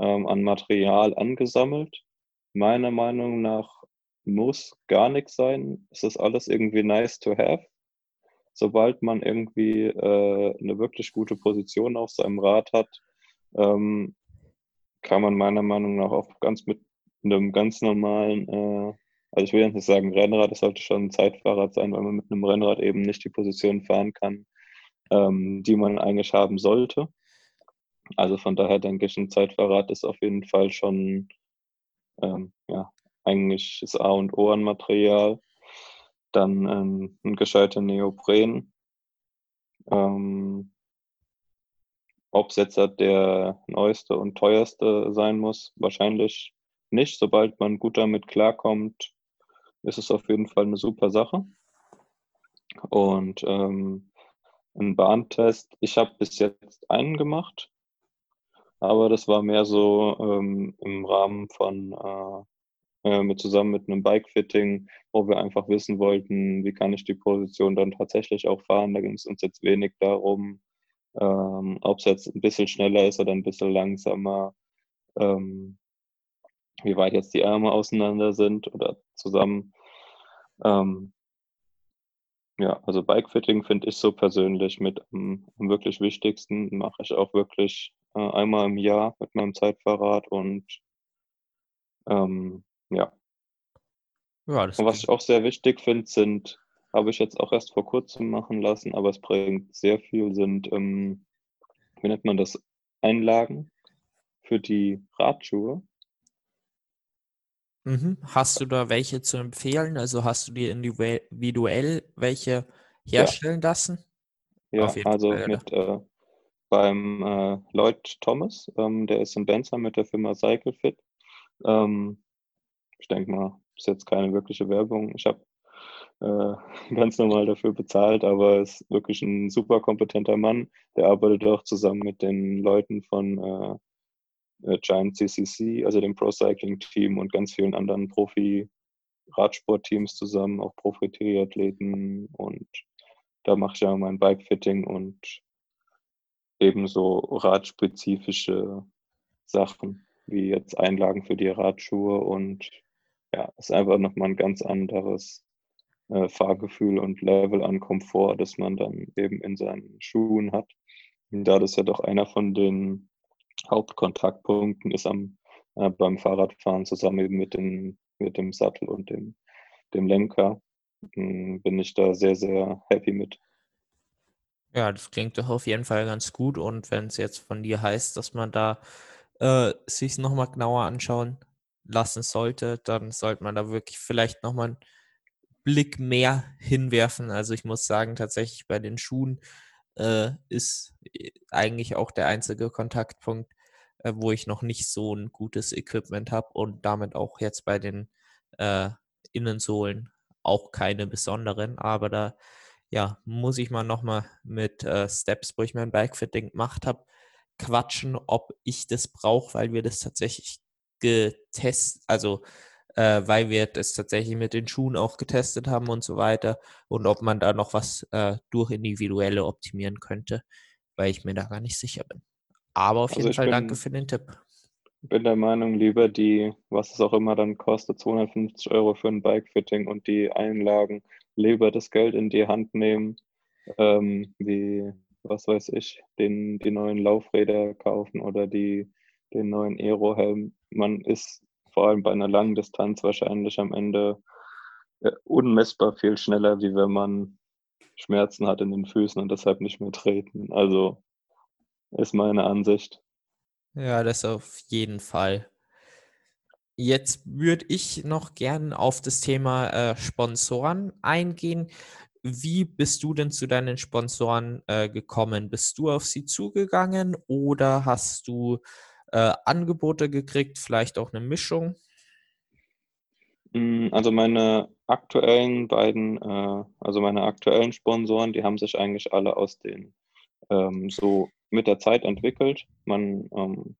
ähm, an Material angesammelt. Meiner Meinung nach muss gar nichts sein. Es ist alles irgendwie nice to have. Sobald man irgendwie äh, eine wirklich gute Position auf seinem Rad hat, ähm, kann man meiner Meinung nach auch ganz mit einem ganz normalen, äh, also ich will jetzt nicht sagen Rennrad, es sollte schon ein Zeitfahrrad sein, weil man mit einem Rennrad eben nicht die Position fahren kann, ähm, die man eigentlich haben sollte. Also von daher denke ich, ein Zeitfahrrad ist auf jeden Fall schon ähm, ja, eigentlich das A und O an Material. Dann ähm, ein gescheiter Neopren. Ähm, Jetzt der neueste und teuerste sein muss, wahrscheinlich nicht. Sobald man gut damit klarkommt, ist es auf jeden Fall eine super Sache. Und ähm, ein Bahntest, ich habe bis jetzt einen gemacht, aber das war mehr so ähm, im Rahmen von äh, äh, mit, zusammen mit einem Bike-Fitting, wo wir einfach wissen wollten, wie kann ich die Position dann tatsächlich auch fahren. Da ging es uns jetzt wenig darum, ähm, ob es jetzt ein bisschen schneller ist oder ein bisschen langsamer, ähm, wie weit jetzt die Arme auseinander sind oder zusammen. Ähm, ja, also Bike-Fitting finde ich so persönlich mit am, am wirklich wichtigsten. Mache ich auch wirklich äh, einmal im Jahr mit meinem Zeitfahrrad und ähm, ja. Ja, Und was ich auch sehr wichtig finde, sind, habe ich jetzt auch erst vor kurzem machen lassen, aber es bringt sehr viel, sind, ähm, wie nennt man das, Einlagen für die Radschuhe. Mhm. Hast du da welche zu empfehlen? Also hast du dir individuell welche herstellen ja. lassen? Ja, also Fall, mit äh, beim äh, Lloyd Thomas, ähm, der ist in Benzer mit der Firma CycleFit. Ähm, ich denke mal, ist jetzt keine wirkliche Werbung. Ich habe *laughs* ganz normal dafür bezahlt, aber ist wirklich ein super kompetenter Mann. Der arbeitet auch zusammen mit den Leuten von äh, äh Giant CCC, also dem Pro Cycling Team und ganz vielen anderen Profi-Radsportteams zusammen, auch Profi-Triathleten und da mache ich ja mein Bike-Fitting und ebenso radspezifische Sachen, wie jetzt Einlagen für die Radschuhe und ja, ist einfach nochmal ein ganz anderes äh, Fahrgefühl und Level an Komfort, das man dann eben in seinen Schuhen hat. Und da das ja doch einer von den Hauptkontaktpunkten ist am, äh, beim Fahrradfahren zusammen eben mit, den, mit dem Sattel und dem, dem Lenker, hm, bin ich da sehr, sehr happy mit. Ja, das klingt doch auf jeden Fall ganz gut. Und wenn es jetzt von dir heißt, dass man da äh, sich nochmal genauer anschauen lassen sollte, dann sollte man da wirklich vielleicht nochmal einen Blick mehr hinwerfen. Also ich muss sagen, tatsächlich bei den Schuhen äh, ist äh, eigentlich auch der einzige Kontaktpunkt, äh, wo ich noch nicht so ein gutes Equipment habe und damit auch jetzt bei den äh, Innensohlen auch keine besonderen. Aber da ja, muss ich mal nochmal mit äh, Steps, wo ich mein Bikefitting gemacht habe, quatschen, ob ich das brauche, weil wir das tatsächlich getestet, also äh, weil wir das tatsächlich mit den Schuhen auch getestet haben und so weiter und ob man da noch was äh, durch individuelle optimieren könnte, weil ich mir da gar nicht sicher bin. Aber auf also jeden Fall bin, danke für den Tipp. Ich bin der Meinung, lieber die, was es auch immer dann kostet, 250 Euro für ein Bikefitting und die Einlagen, lieber das Geld in die Hand nehmen, ähm, wie was weiß ich, den, die neuen Laufräder kaufen oder die, den neuen Aero-Helm. Man ist vor allem bei einer langen Distanz wahrscheinlich am Ende äh, unmessbar viel schneller, wie wenn man Schmerzen hat in den Füßen und deshalb nicht mehr treten. Also ist meine Ansicht. Ja, das auf jeden Fall. Jetzt würde ich noch gern auf das Thema äh, Sponsoren eingehen. Wie bist du denn zu deinen Sponsoren äh, gekommen? Bist du auf sie zugegangen oder hast du äh, Angebote gekriegt, vielleicht auch eine Mischung? Hm, also meine aktuellen beiden, äh, also meine aktuellen Sponsoren, die haben sich eigentlich alle aus den ähm, so mit der Zeit entwickelt. Man ähm,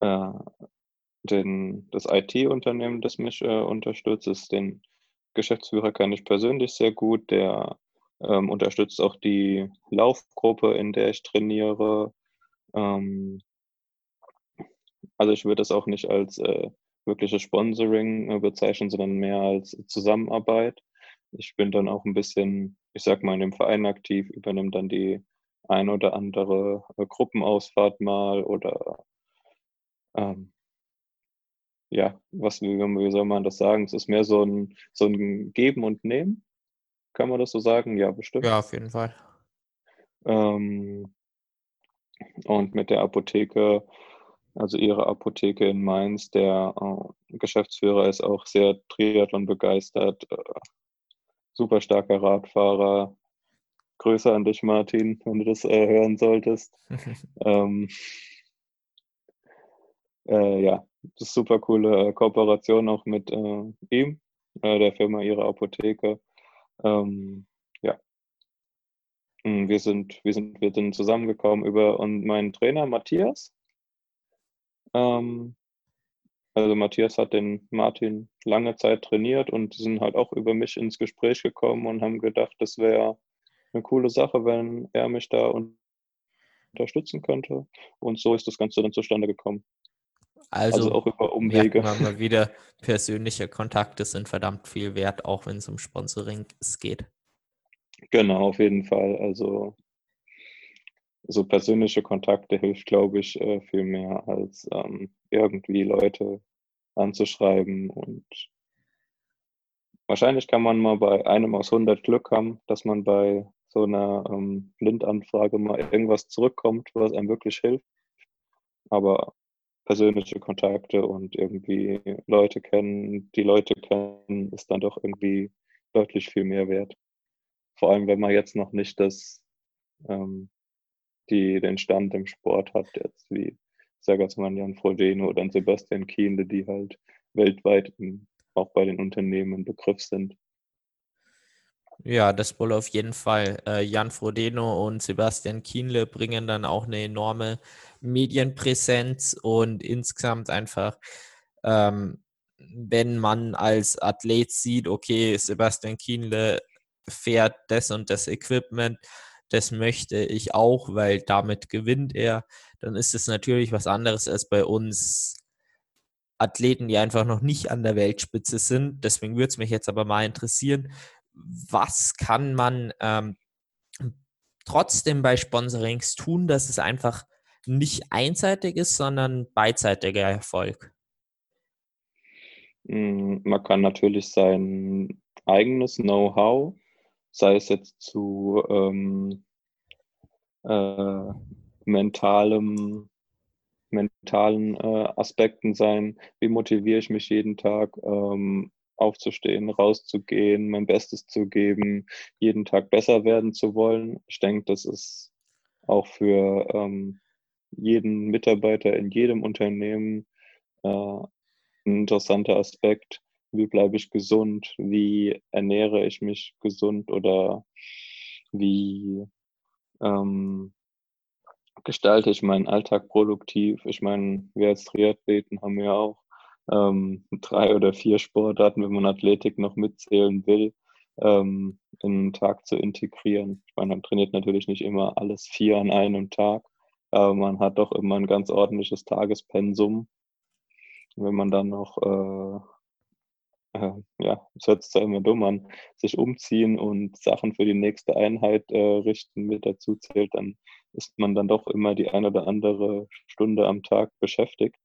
äh, den, das IT-Unternehmen, das mich äh, unterstützt, ist den Geschäftsführer kenne ich persönlich sehr gut. Der ähm, unterstützt auch die Laufgruppe, in der ich trainiere. Ähm, also ich würde das auch nicht als äh, wirkliches Sponsoring äh, bezeichnen, sondern mehr als Zusammenarbeit. Ich bin dann auch ein bisschen, ich sag mal, in dem Verein aktiv, übernehme dann die ein oder andere äh, Gruppenausfahrt mal oder ähm, ja, was, wie, wie soll man das sagen? Es ist mehr so ein, so ein Geben und Nehmen. Kann man das so sagen? Ja, bestimmt. Ja, auf jeden Fall. Ähm, und mit der Apotheke, also ihre Apotheke in Mainz, der äh, Geschäftsführer ist auch sehr Triathlon begeistert, äh, super starker Radfahrer. Grüße an dich, Martin, wenn du das äh, hören solltest. *laughs* ähm, äh, ja, das ist super coole äh, Kooperation auch mit äh, ihm, der Firma Ihre Apotheke. Ähm, ja. Hm, wir sind, wir sind, wir sind zusammengekommen über und meinen Trainer Matthias. Ähm, also Matthias hat den Martin lange Zeit trainiert und sind halt auch über mich ins Gespräch gekommen und haben gedacht, das wäre eine coole Sache, wenn er mich da unterstützen könnte. Und so ist das Ganze dann zustande gekommen. Also, also auch über Umwege. Merkt man mal wieder, persönliche Kontakte sind verdammt viel wert, auch wenn es um Sponsoring geht. Genau, auf jeden Fall. Also so persönliche Kontakte hilft, glaube ich, äh, viel mehr als ähm, irgendwie Leute anzuschreiben. Und wahrscheinlich kann man mal bei einem aus 100 Glück haben, dass man bei so einer ähm, Blindanfrage mal irgendwas zurückkommt, was einem wirklich hilft. Aber persönliche Kontakte und irgendwie Leute kennen, die Leute kennen, ist dann doch irgendwie deutlich viel mehr wert. Vor allem, wenn man jetzt noch nicht das, ähm, die, den Stand im Sport hat, jetzt wie Sagasman Jan Frodeno oder Sebastian Kienle, die halt weltweit in, auch bei den Unternehmen im Begriff sind. Ja, das wohl auf jeden Fall. Äh, Jan Frodeno und Sebastian Kienle bringen dann auch eine enorme Medienpräsenz und insgesamt einfach, ähm, wenn man als Athlet sieht, okay, Sebastian Kienle fährt das und das Equipment, das möchte ich auch, weil damit gewinnt er, dann ist es natürlich was anderes als bei uns Athleten, die einfach noch nicht an der Weltspitze sind. Deswegen würde es mich jetzt aber mal interessieren, was kann man ähm, trotzdem bei Sponsorings tun, dass es einfach nicht einseitig ist, sondern beidseitiger Erfolg? Hm, man kann natürlich sein eigenes Know-how, sei es jetzt zu ähm, äh, mentalem, mentalen äh, Aspekten sein, wie motiviere ich mich jeden Tag, ähm, aufzustehen, rauszugehen, mein Bestes zu geben, jeden Tag besser werden zu wollen. Ich denke, das ist auch für ähm, jeden Mitarbeiter in jedem Unternehmen äh, ein interessanter Aspekt. Wie bleibe ich gesund? Wie ernähre ich mich gesund? Oder wie ähm, gestalte ich meinen Alltag produktiv? Ich meine, wir als Triathleten haben ja auch ähm, drei oder vier Sportarten, wenn man Athletik noch mitzählen will, ähm, in einen Tag zu integrieren. Ich meine, man trainiert natürlich nicht immer alles vier an einem Tag, aber man hat doch immer ein ganz ordentliches Tagespensum. Wenn man dann noch äh, äh, ja, es hört sich zwar immer dumm an, sich umziehen und Sachen für die nächste Einheit äh, richten mit dazu zählt, dann ist man dann doch immer die eine oder andere Stunde am Tag beschäftigt.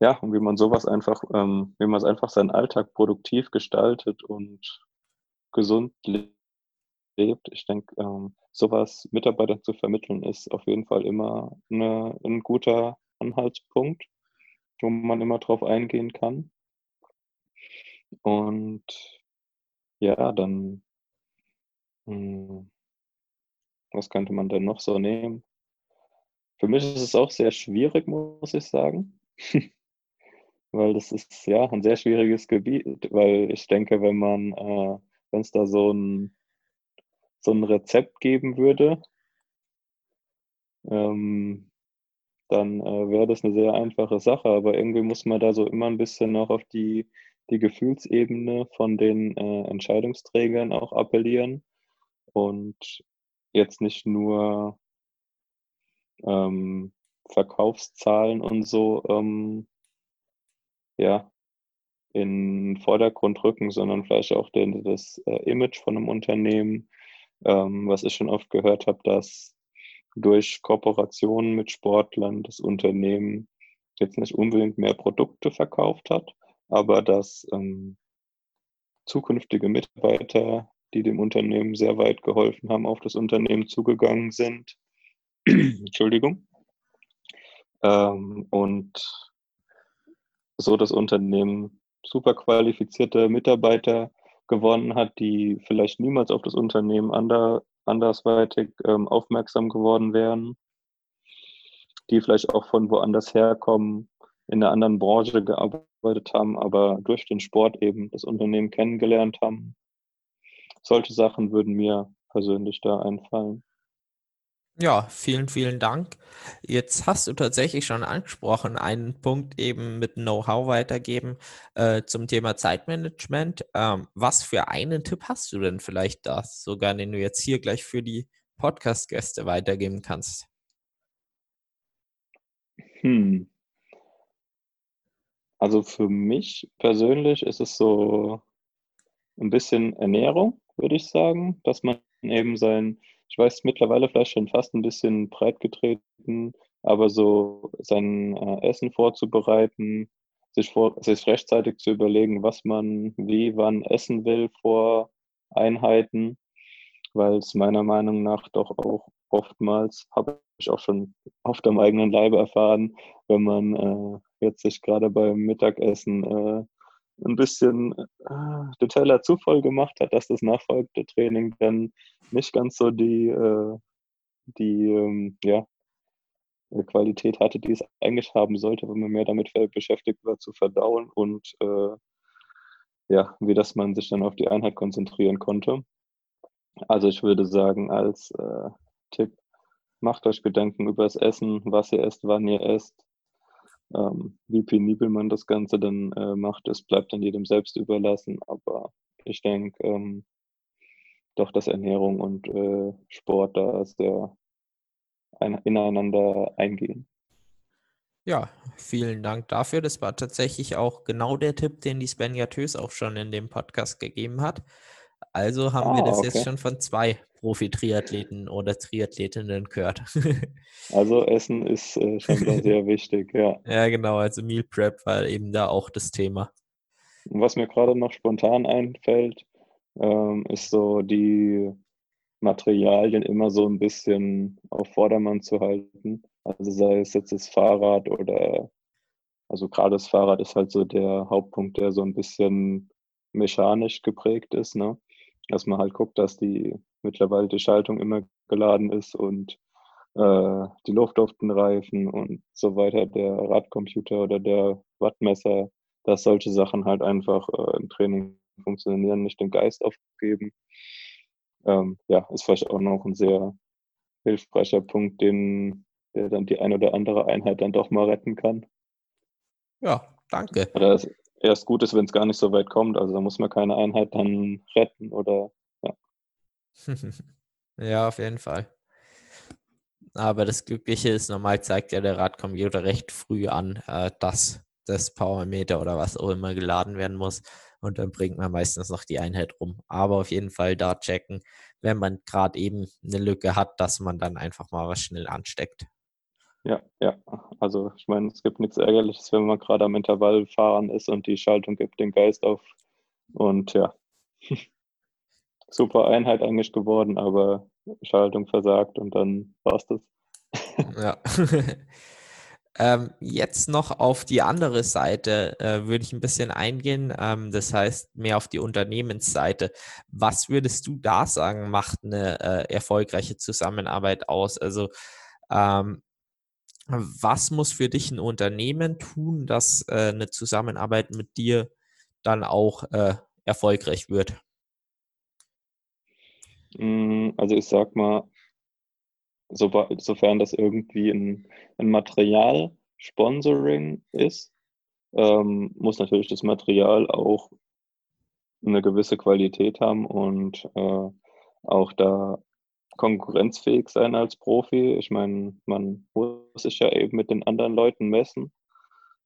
Ja, und wie man sowas einfach, ähm, wie man es einfach seinen Alltag produktiv gestaltet und gesund lebt. Ich denke, ähm, sowas Mitarbeitern zu vermitteln, ist auf jeden Fall immer eine, ein guter Anhaltspunkt, wo man immer drauf eingehen kann. Und ja, dann, hm, was könnte man denn noch so nehmen? Für mich ist es auch sehr schwierig, muss ich sagen. *laughs* Weil das ist ja ein sehr schwieriges Gebiet, weil ich denke, wenn man, äh, wenn es da so ein, so ein Rezept geben würde, ähm, dann äh, wäre das eine sehr einfache Sache. Aber irgendwie muss man da so immer ein bisschen noch auf die die Gefühlsebene von den äh, Entscheidungsträgern auch appellieren und jetzt nicht nur ähm, Verkaufszahlen und so ähm, ja, in den Vordergrund rücken, sondern vielleicht auch den, das äh, Image von einem Unternehmen, ähm, was ich schon oft gehört habe, dass durch Kooperationen mit Sportlern das Unternehmen jetzt nicht unbedingt mehr Produkte verkauft hat, aber dass ähm, zukünftige Mitarbeiter, die dem Unternehmen sehr weit geholfen haben, auf das Unternehmen zugegangen sind. *clears throat* Entschuldigung. Ähm, und so das Unternehmen super qualifizierte Mitarbeiter gewonnen hat, die vielleicht niemals auf das Unternehmen ander, andersweitig ähm, aufmerksam geworden wären, die vielleicht auch von woanders herkommen, in einer anderen Branche gearbeitet haben, aber durch den Sport eben das Unternehmen kennengelernt haben. Solche Sachen würden mir persönlich da einfallen. Ja, vielen, vielen Dank. Jetzt hast du tatsächlich schon angesprochen, einen Punkt eben mit Know-how weitergeben äh, zum Thema Zeitmanagement. Ähm, was für einen Tipp hast du denn vielleicht da, sogar den du jetzt hier gleich für die Podcast-Gäste weitergeben kannst? Hm. Also für mich persönlich ist es so ein bisschen Ernährung, würde ich sagen, dass man eben sein ich weiß mittlerweile vielleicht schon fast ein bisschen breit getreten, aber so sein äh, Essen vorzubereiten, sich, vor, sich rechtzeitig zu überlegen, was man wie, wann essen will vor Einheiten, weil es meiner Meinung nach doch auch oftmals, habe ich auch schon oft am eigenen Leibe erfahren, wenn man äh, jetzt sich gerade beim Mittagessen äh, ein bisschen äh, den Teller zu voll gemacht hat, dass das nachfolgende Training dann nicht ganz so die, äh, die ähm, ja, äh, Qualität hatte, die es eigentlich haben sollte, wenn man mehr damit beschäftigt war, zu verdauen und äh, ja, wie dass man sich dann auf die Einheit konzentrieren konnte. Also ich würde sagen, als äh, Tipp, macht euch Gedanken über das Essen, was ihr esst, wann ihr esst, ähm, wie penibel man das Ganze dann äh, macht, das bleibt dann jedem selbst überlassen. Aber ich denke ähm, doch, dass Ernährung und äh, Sport da sehr ein, ineinander eingehen. Ja, vielen Dank dafür. Das war tatsächlich auch genau der Tipp, den die Svenja Tös auch schon in dem Podcast gegeben hat. Also haben ah, wir das okay. jetzt schon von zwei Profi-Triathleten oder Triathletinnen gehört. *laughs* also Essen ist äh, schon sehr *laughs* wichtig, ja. Ja, genau. Also Meal Prep war eben da auch das Thema. Und was mir gerade noch spontan einfällt, ähm, ist so die Materialien immer so ein bisschen auf Vordermann zu halten. Also sei es jetzt das Fahrrad oder also gerade das Fahrrad ist halt so der Hauptpunkt, der so ein bisschen mechanisch geprägt ist, ne? Dass man halt guckt, dass die mittlerweile die Schaltung immer geladen ist und äh, die Luft auf den Reifen und so weiter, der Radcomputer oder der Wattmesser, dass solche Sachen halt einfach äh, im Training funktionieren, nicht den Geist aufgeben. Ähm, ja, ist vielleicht auch noch ein sehr hilfreicher Punkt, den, der dann die ein oder andere Einheit dann doch mal retten kann. Ja, danke. Oder erst gut ist, wenn es gar nicht so weit kommt. Also da muss man keine Einheit dann retten oder ja. *laughs* ja, auf jeden Fall. Aber das Glückliche ist, normal zeigt ja der Radcomputer recht früh an, äh, dass das Powermeter oder was auch immer geladen werden muss. Und dann bringt man meistens noch die Einheit rum. Aber auf jeden Fall da checken, wenn man gerade eben eine Lücke hat, dass man dann einfach mal was schnell ansteckt. Ja, ja. Also ich meine, es gibt nichts Ärgerliches, wenn man gerade am Intervall fahren ist und die Schaltung gibt den Geist auf. Und ja, *laughs* super Einheit eigentlich geworden, aber Schaltung versagt und dann war es das. *laughs* Ja. *laughs* ähm, jetzt noch auf die andere Seite äh, würde ich ein bisschen eingehen. Ähm, das heißt, mehr auf die Unternehmensseite. Was würdest du da sagen, macht eine äh, erfolgreiche Zusammenarbeit aus? Also ähm, was muss für dich ein Unternehmen tun, dass äh, eine Zusammenarbeit mit dir dann auch äh, erfolgreich wird? Hm, also ich sag mal, so, sofern das irgendwie ein, ein Material-Sponsoring ist, ähm, muss natürlich das Material auch eine gewisse Qualität haben und äh, auch da konkurrenzfähig sein als Profi. Ich meine, man muss sich ja eben mit den anderen Leuten messen.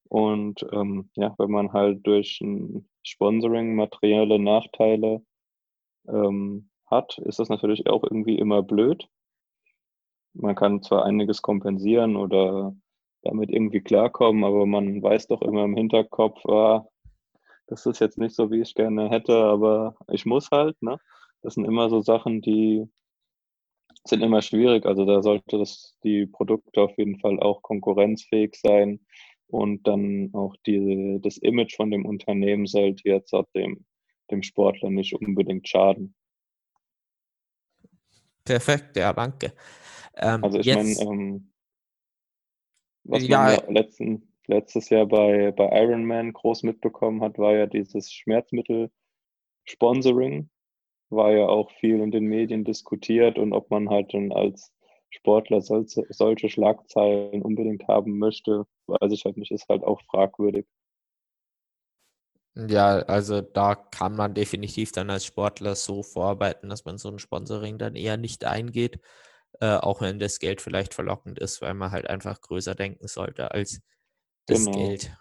Und ähm, ja, wenn man halt durch ein Sponsoring materielle Nachteile ähm, hat, ist das natürlich auch irgendwie immer blöd. Man kann zwar einiges kompensieren oder damit irgendwie klarkommen, aber man weiß doch immer im Hinterkopf, ah, das ist jetzt nicht so, wie ich gerne hätte, aber ich muss halt. Ne? Das sind immer so Sachen, die sind immer schwierig. Also da sollte das, die Produkte auf jeden Fall auch konkurrenzfähig sein und dann auch die, das Image von dem Unternehmen sollte jetzt auch dem, dem Sportler nicht unbedingt schaden. Perfekt, ja, danke. Ähm, also ich meine, ähm, was ja, man ja letzten, letztes Jahr bei, bei Ironman groß mitbekommen hat, war ja dieses Schmerzmittel-Sponsoring. War ja auch viel in den Medien diskutiert und ob man halt dann als Sportler solche, solche Schlagzeilen unbedingt haben möchte, weiß ich halt nicht, ist halt auch fragwürdig. Ja, also da kann man definitiv dann als Sportler so vorarbeiten, dass man so ein Sponsoring dann eher nicht eingeht, äh, auch wenn das Geld vielleicht verlockend ist, weil man halt einfach größer denken sollte als das genau. Geld. Genau,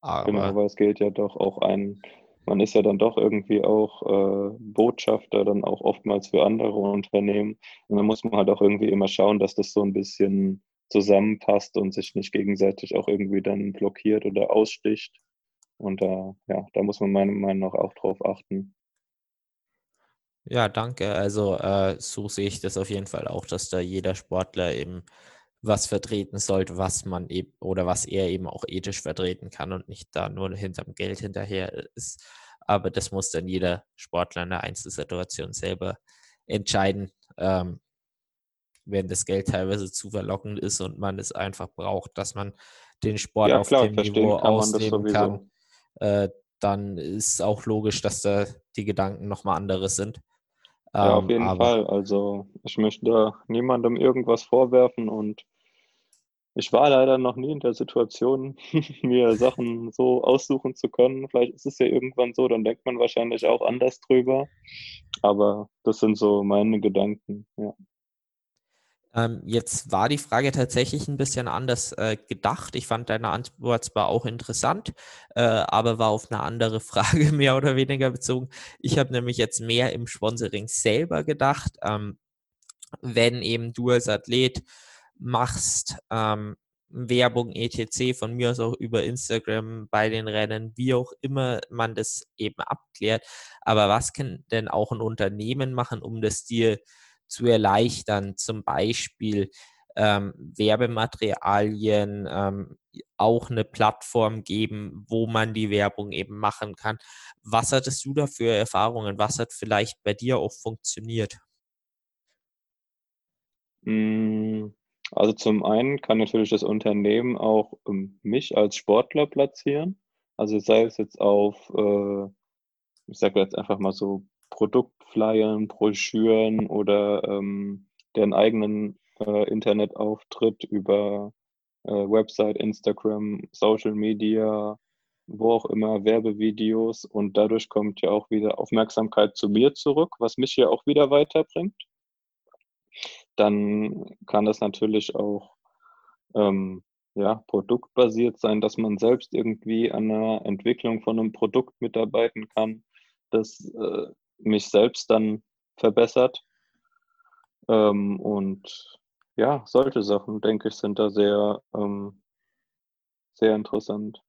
Aber genau, weil es gilt ja doch auch ein, man ist ja dann doch irgendwie auch äh, Botschafter, dann auch oftmals für andere Unternehmen. Und dann muss man halt auch irgendwie immer schauen, dass das so ein bisschen zusammenpasst und sich nicht gegenseitig auch irgendwie dann blockiert oder aussticht. Und da, ja, da muss man meiner Meinung nach auch drauf achten. Ja, danke. Also äh, so sehe ich das auf jeden Fall auch, dass da jeder Sportler eben was vertreten sollte, was man eben oder was er eben auch ethisch vertreten kann und nicht da nur hinterm Geld hinterher ist. Aber das muss dann jeder Sportler in der Einzelsituation selber entscheiden. Ähm, wenn das Geld teilweise zu verlockend ist und man es einfach braucht, dass man den Sport ja, auf klar, dem Niveau ausleben kann, äh, dann ist auch logisch, dass da die Gedanken nochmal andere sind. Ja, auf ähm, jeden Fall. Also ich möchte da niemandem irgendwas vorwerfen und ich war leider noch nie in der Situation, *laughs* mir Sachen so aussuchen zu können. Vielleicht ist es ja irgendwann so, dann denkt man wahrscheinlich auch anders drüber. Aber das sind so meine Gedanken, ja. Ähm, jetzt war die Frage tatsächlich ein bisschen anders äh, gedacht. Ich fand deine Antwort zwar auch interessant, äh, aber war auf eine andere *laughs* Frage mehr oder weniger bezogen. Ich habe nämlich jetzt mehr im Sponsoring selber gedacht. Ähm, wenn eben du als Athlet machst, ähm, Werbung etc. von mir aus auch über Instagram bei den Rennen, wie auch immer man das eben abklärt. Aber was kann denn auch ein Unternehmen machen, um das dir zu erleichtern, zum Beispiel ähm, Werbematerialien, ähm, auch eine Plattform geben, wo man die Werbung eben machen kann. Was hattest du da für Erfahrungen? Was hat vielleicht bei dir auch funktioniert? Hm, also zum einen kann natürlich das Unternehmen auch ähm, mich als Sportler platzieren. Also sei es jetzt auf, äh, ich sage jetzt einfach mal so Produktflyern, Broschüren oder ähm, deren eigenen äh, Internetauftritt über äh, Website, Instagram, Social Media, wo auch immer, Werbevideos und dadurch kommt ja auch wieder Aufmerksamkeit zu mir zurück, was mich ja auch wieder weiterbringt. Dann kann das natürlich auch ähm, ja, produktbasiert sein, dass man selbst irgendwie an der Entwicklung von einem Produkt mitarbeiten kann, das äh, mich selbst dann verbessert. Ähm, und ja, solche Sachen, denke ich, sind da sehr, ähm, sehr interessant.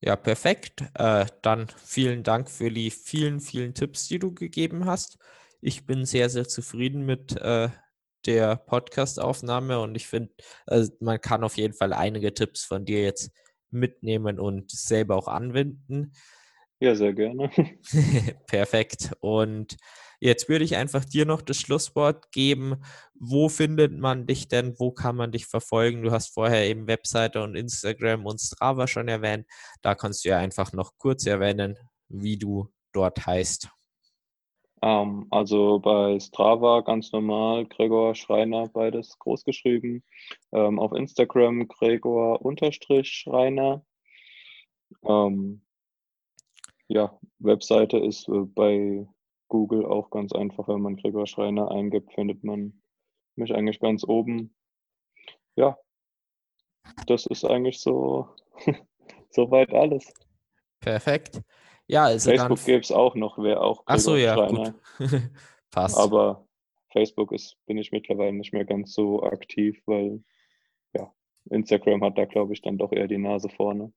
Ja, perfekt. Äh, dann vielen Dank für die vielen, vielen Tipps, die du gegeben hast. Ich bin sehr, sehr zufrieden mit äh, der Podcast-Aufnahme und ich finde, also man kann auf jeden Fall einige Tipps von dir jetzt mitnehmen und selber auch anwenden. Ja, sehr gerne. *laughs* *laughs* Perfekt. Und jetzt würde ich einfach dir noch das Schlusswort geben. Wo findet man dich denn? Wo kann man dich verfolgen? Du hast vorher eben Webseite und Instagram und Strava schon erwähnt. Da kannst du ja einfach noch kurz erwähnen, wie du dort heißt. Ähm, also bei Strava ganz normal, Gregor Schreiner, beides groß geschrieben. Ähm, auf Instagram Gregor-Schreiner. Ähm, ja, Webseite ist äh, bei Google auch ganz einfach. Wenn man Gregor Schreiner eingibt, findet man mich eigentlich ganz oben. Ja, das ist eigentlich so *laughs* soweit alles. Perfekt. Ja, also Facebook gäbe es auch noch, wäre auch Ach so, ja, gut. *laughs* Passt. Aber Facebook ist, bin ich mittlerweile nicht mehr ganz so aktiv, weil ja, Instagram hat da, glaube ich, dann doch eher die Nase vorne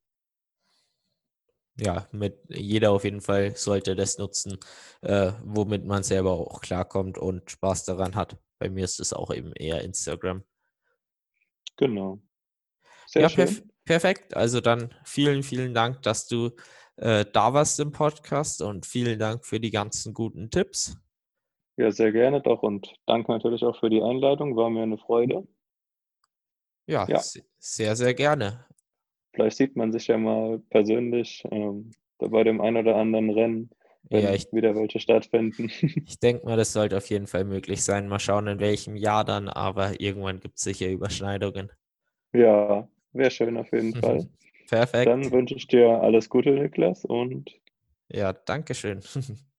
ja, mit jeder auf jeden Fall sollte das nutzen, äh, womit man selber auch klarkommt und Spaß daran hat. Bei mir ist es auch eben eher Instagram. Genau. Sehr ja, perf perfekt. Also dann vielen, vielen Dank, dass du äh, da warst im Podcast und vielen Dank für die ganzen guten Tipps. Ja, sehr gerne doch und danke natürlich auch für die Einladung. War mir eine Freude. Ja, ja. sehr, sehr gerne. Vielleicht sieht man sich ja mal persönlich ähm, bei dem einen oder anderen Rennen, wenn ja, ich, wieder welche stattfinden. *laughs* Ich denke mal, das sollte auf jeden Fall möglich sein. Mal schauen, in welchem Jahr dann, aber irgendwann gibt es sicher Überschneidungen. Ja, wäre schön auf jeden *laughs* Fall. Perfekt. Dann wünsche ich dir alles Gute, Niklas, und ja, danke schön. *laughs*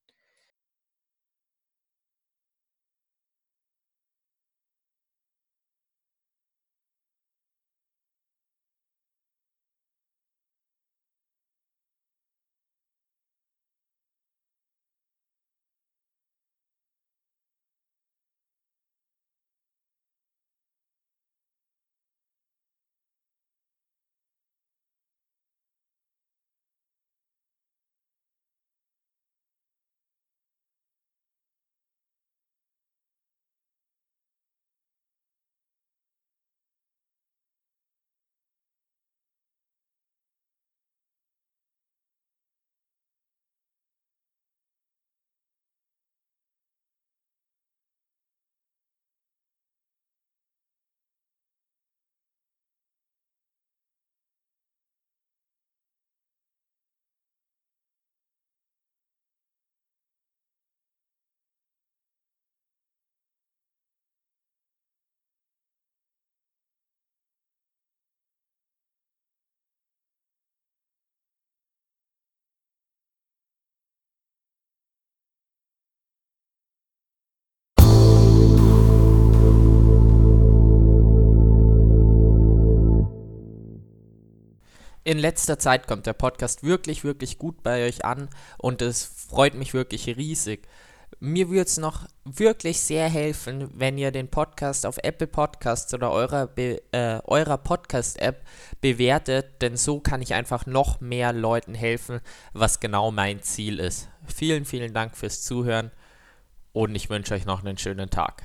in letzter Zeit kommt der Podcast wirklich, wirklich gut bei euch an und es freut mich wirklich riesig. Mir würde es noch wirklich sehr helfen, wenn ihr den Podcast auf Apple Podcasts oder eurer, äh, eurer Podcast-App bewertet, denn so kann ich einfach noch mehr Leuten helfen, was genau mein Ziel ist. Vielen, vielen Dank fürs Zuhören und ich wünsche euch noch einen schönen Tag.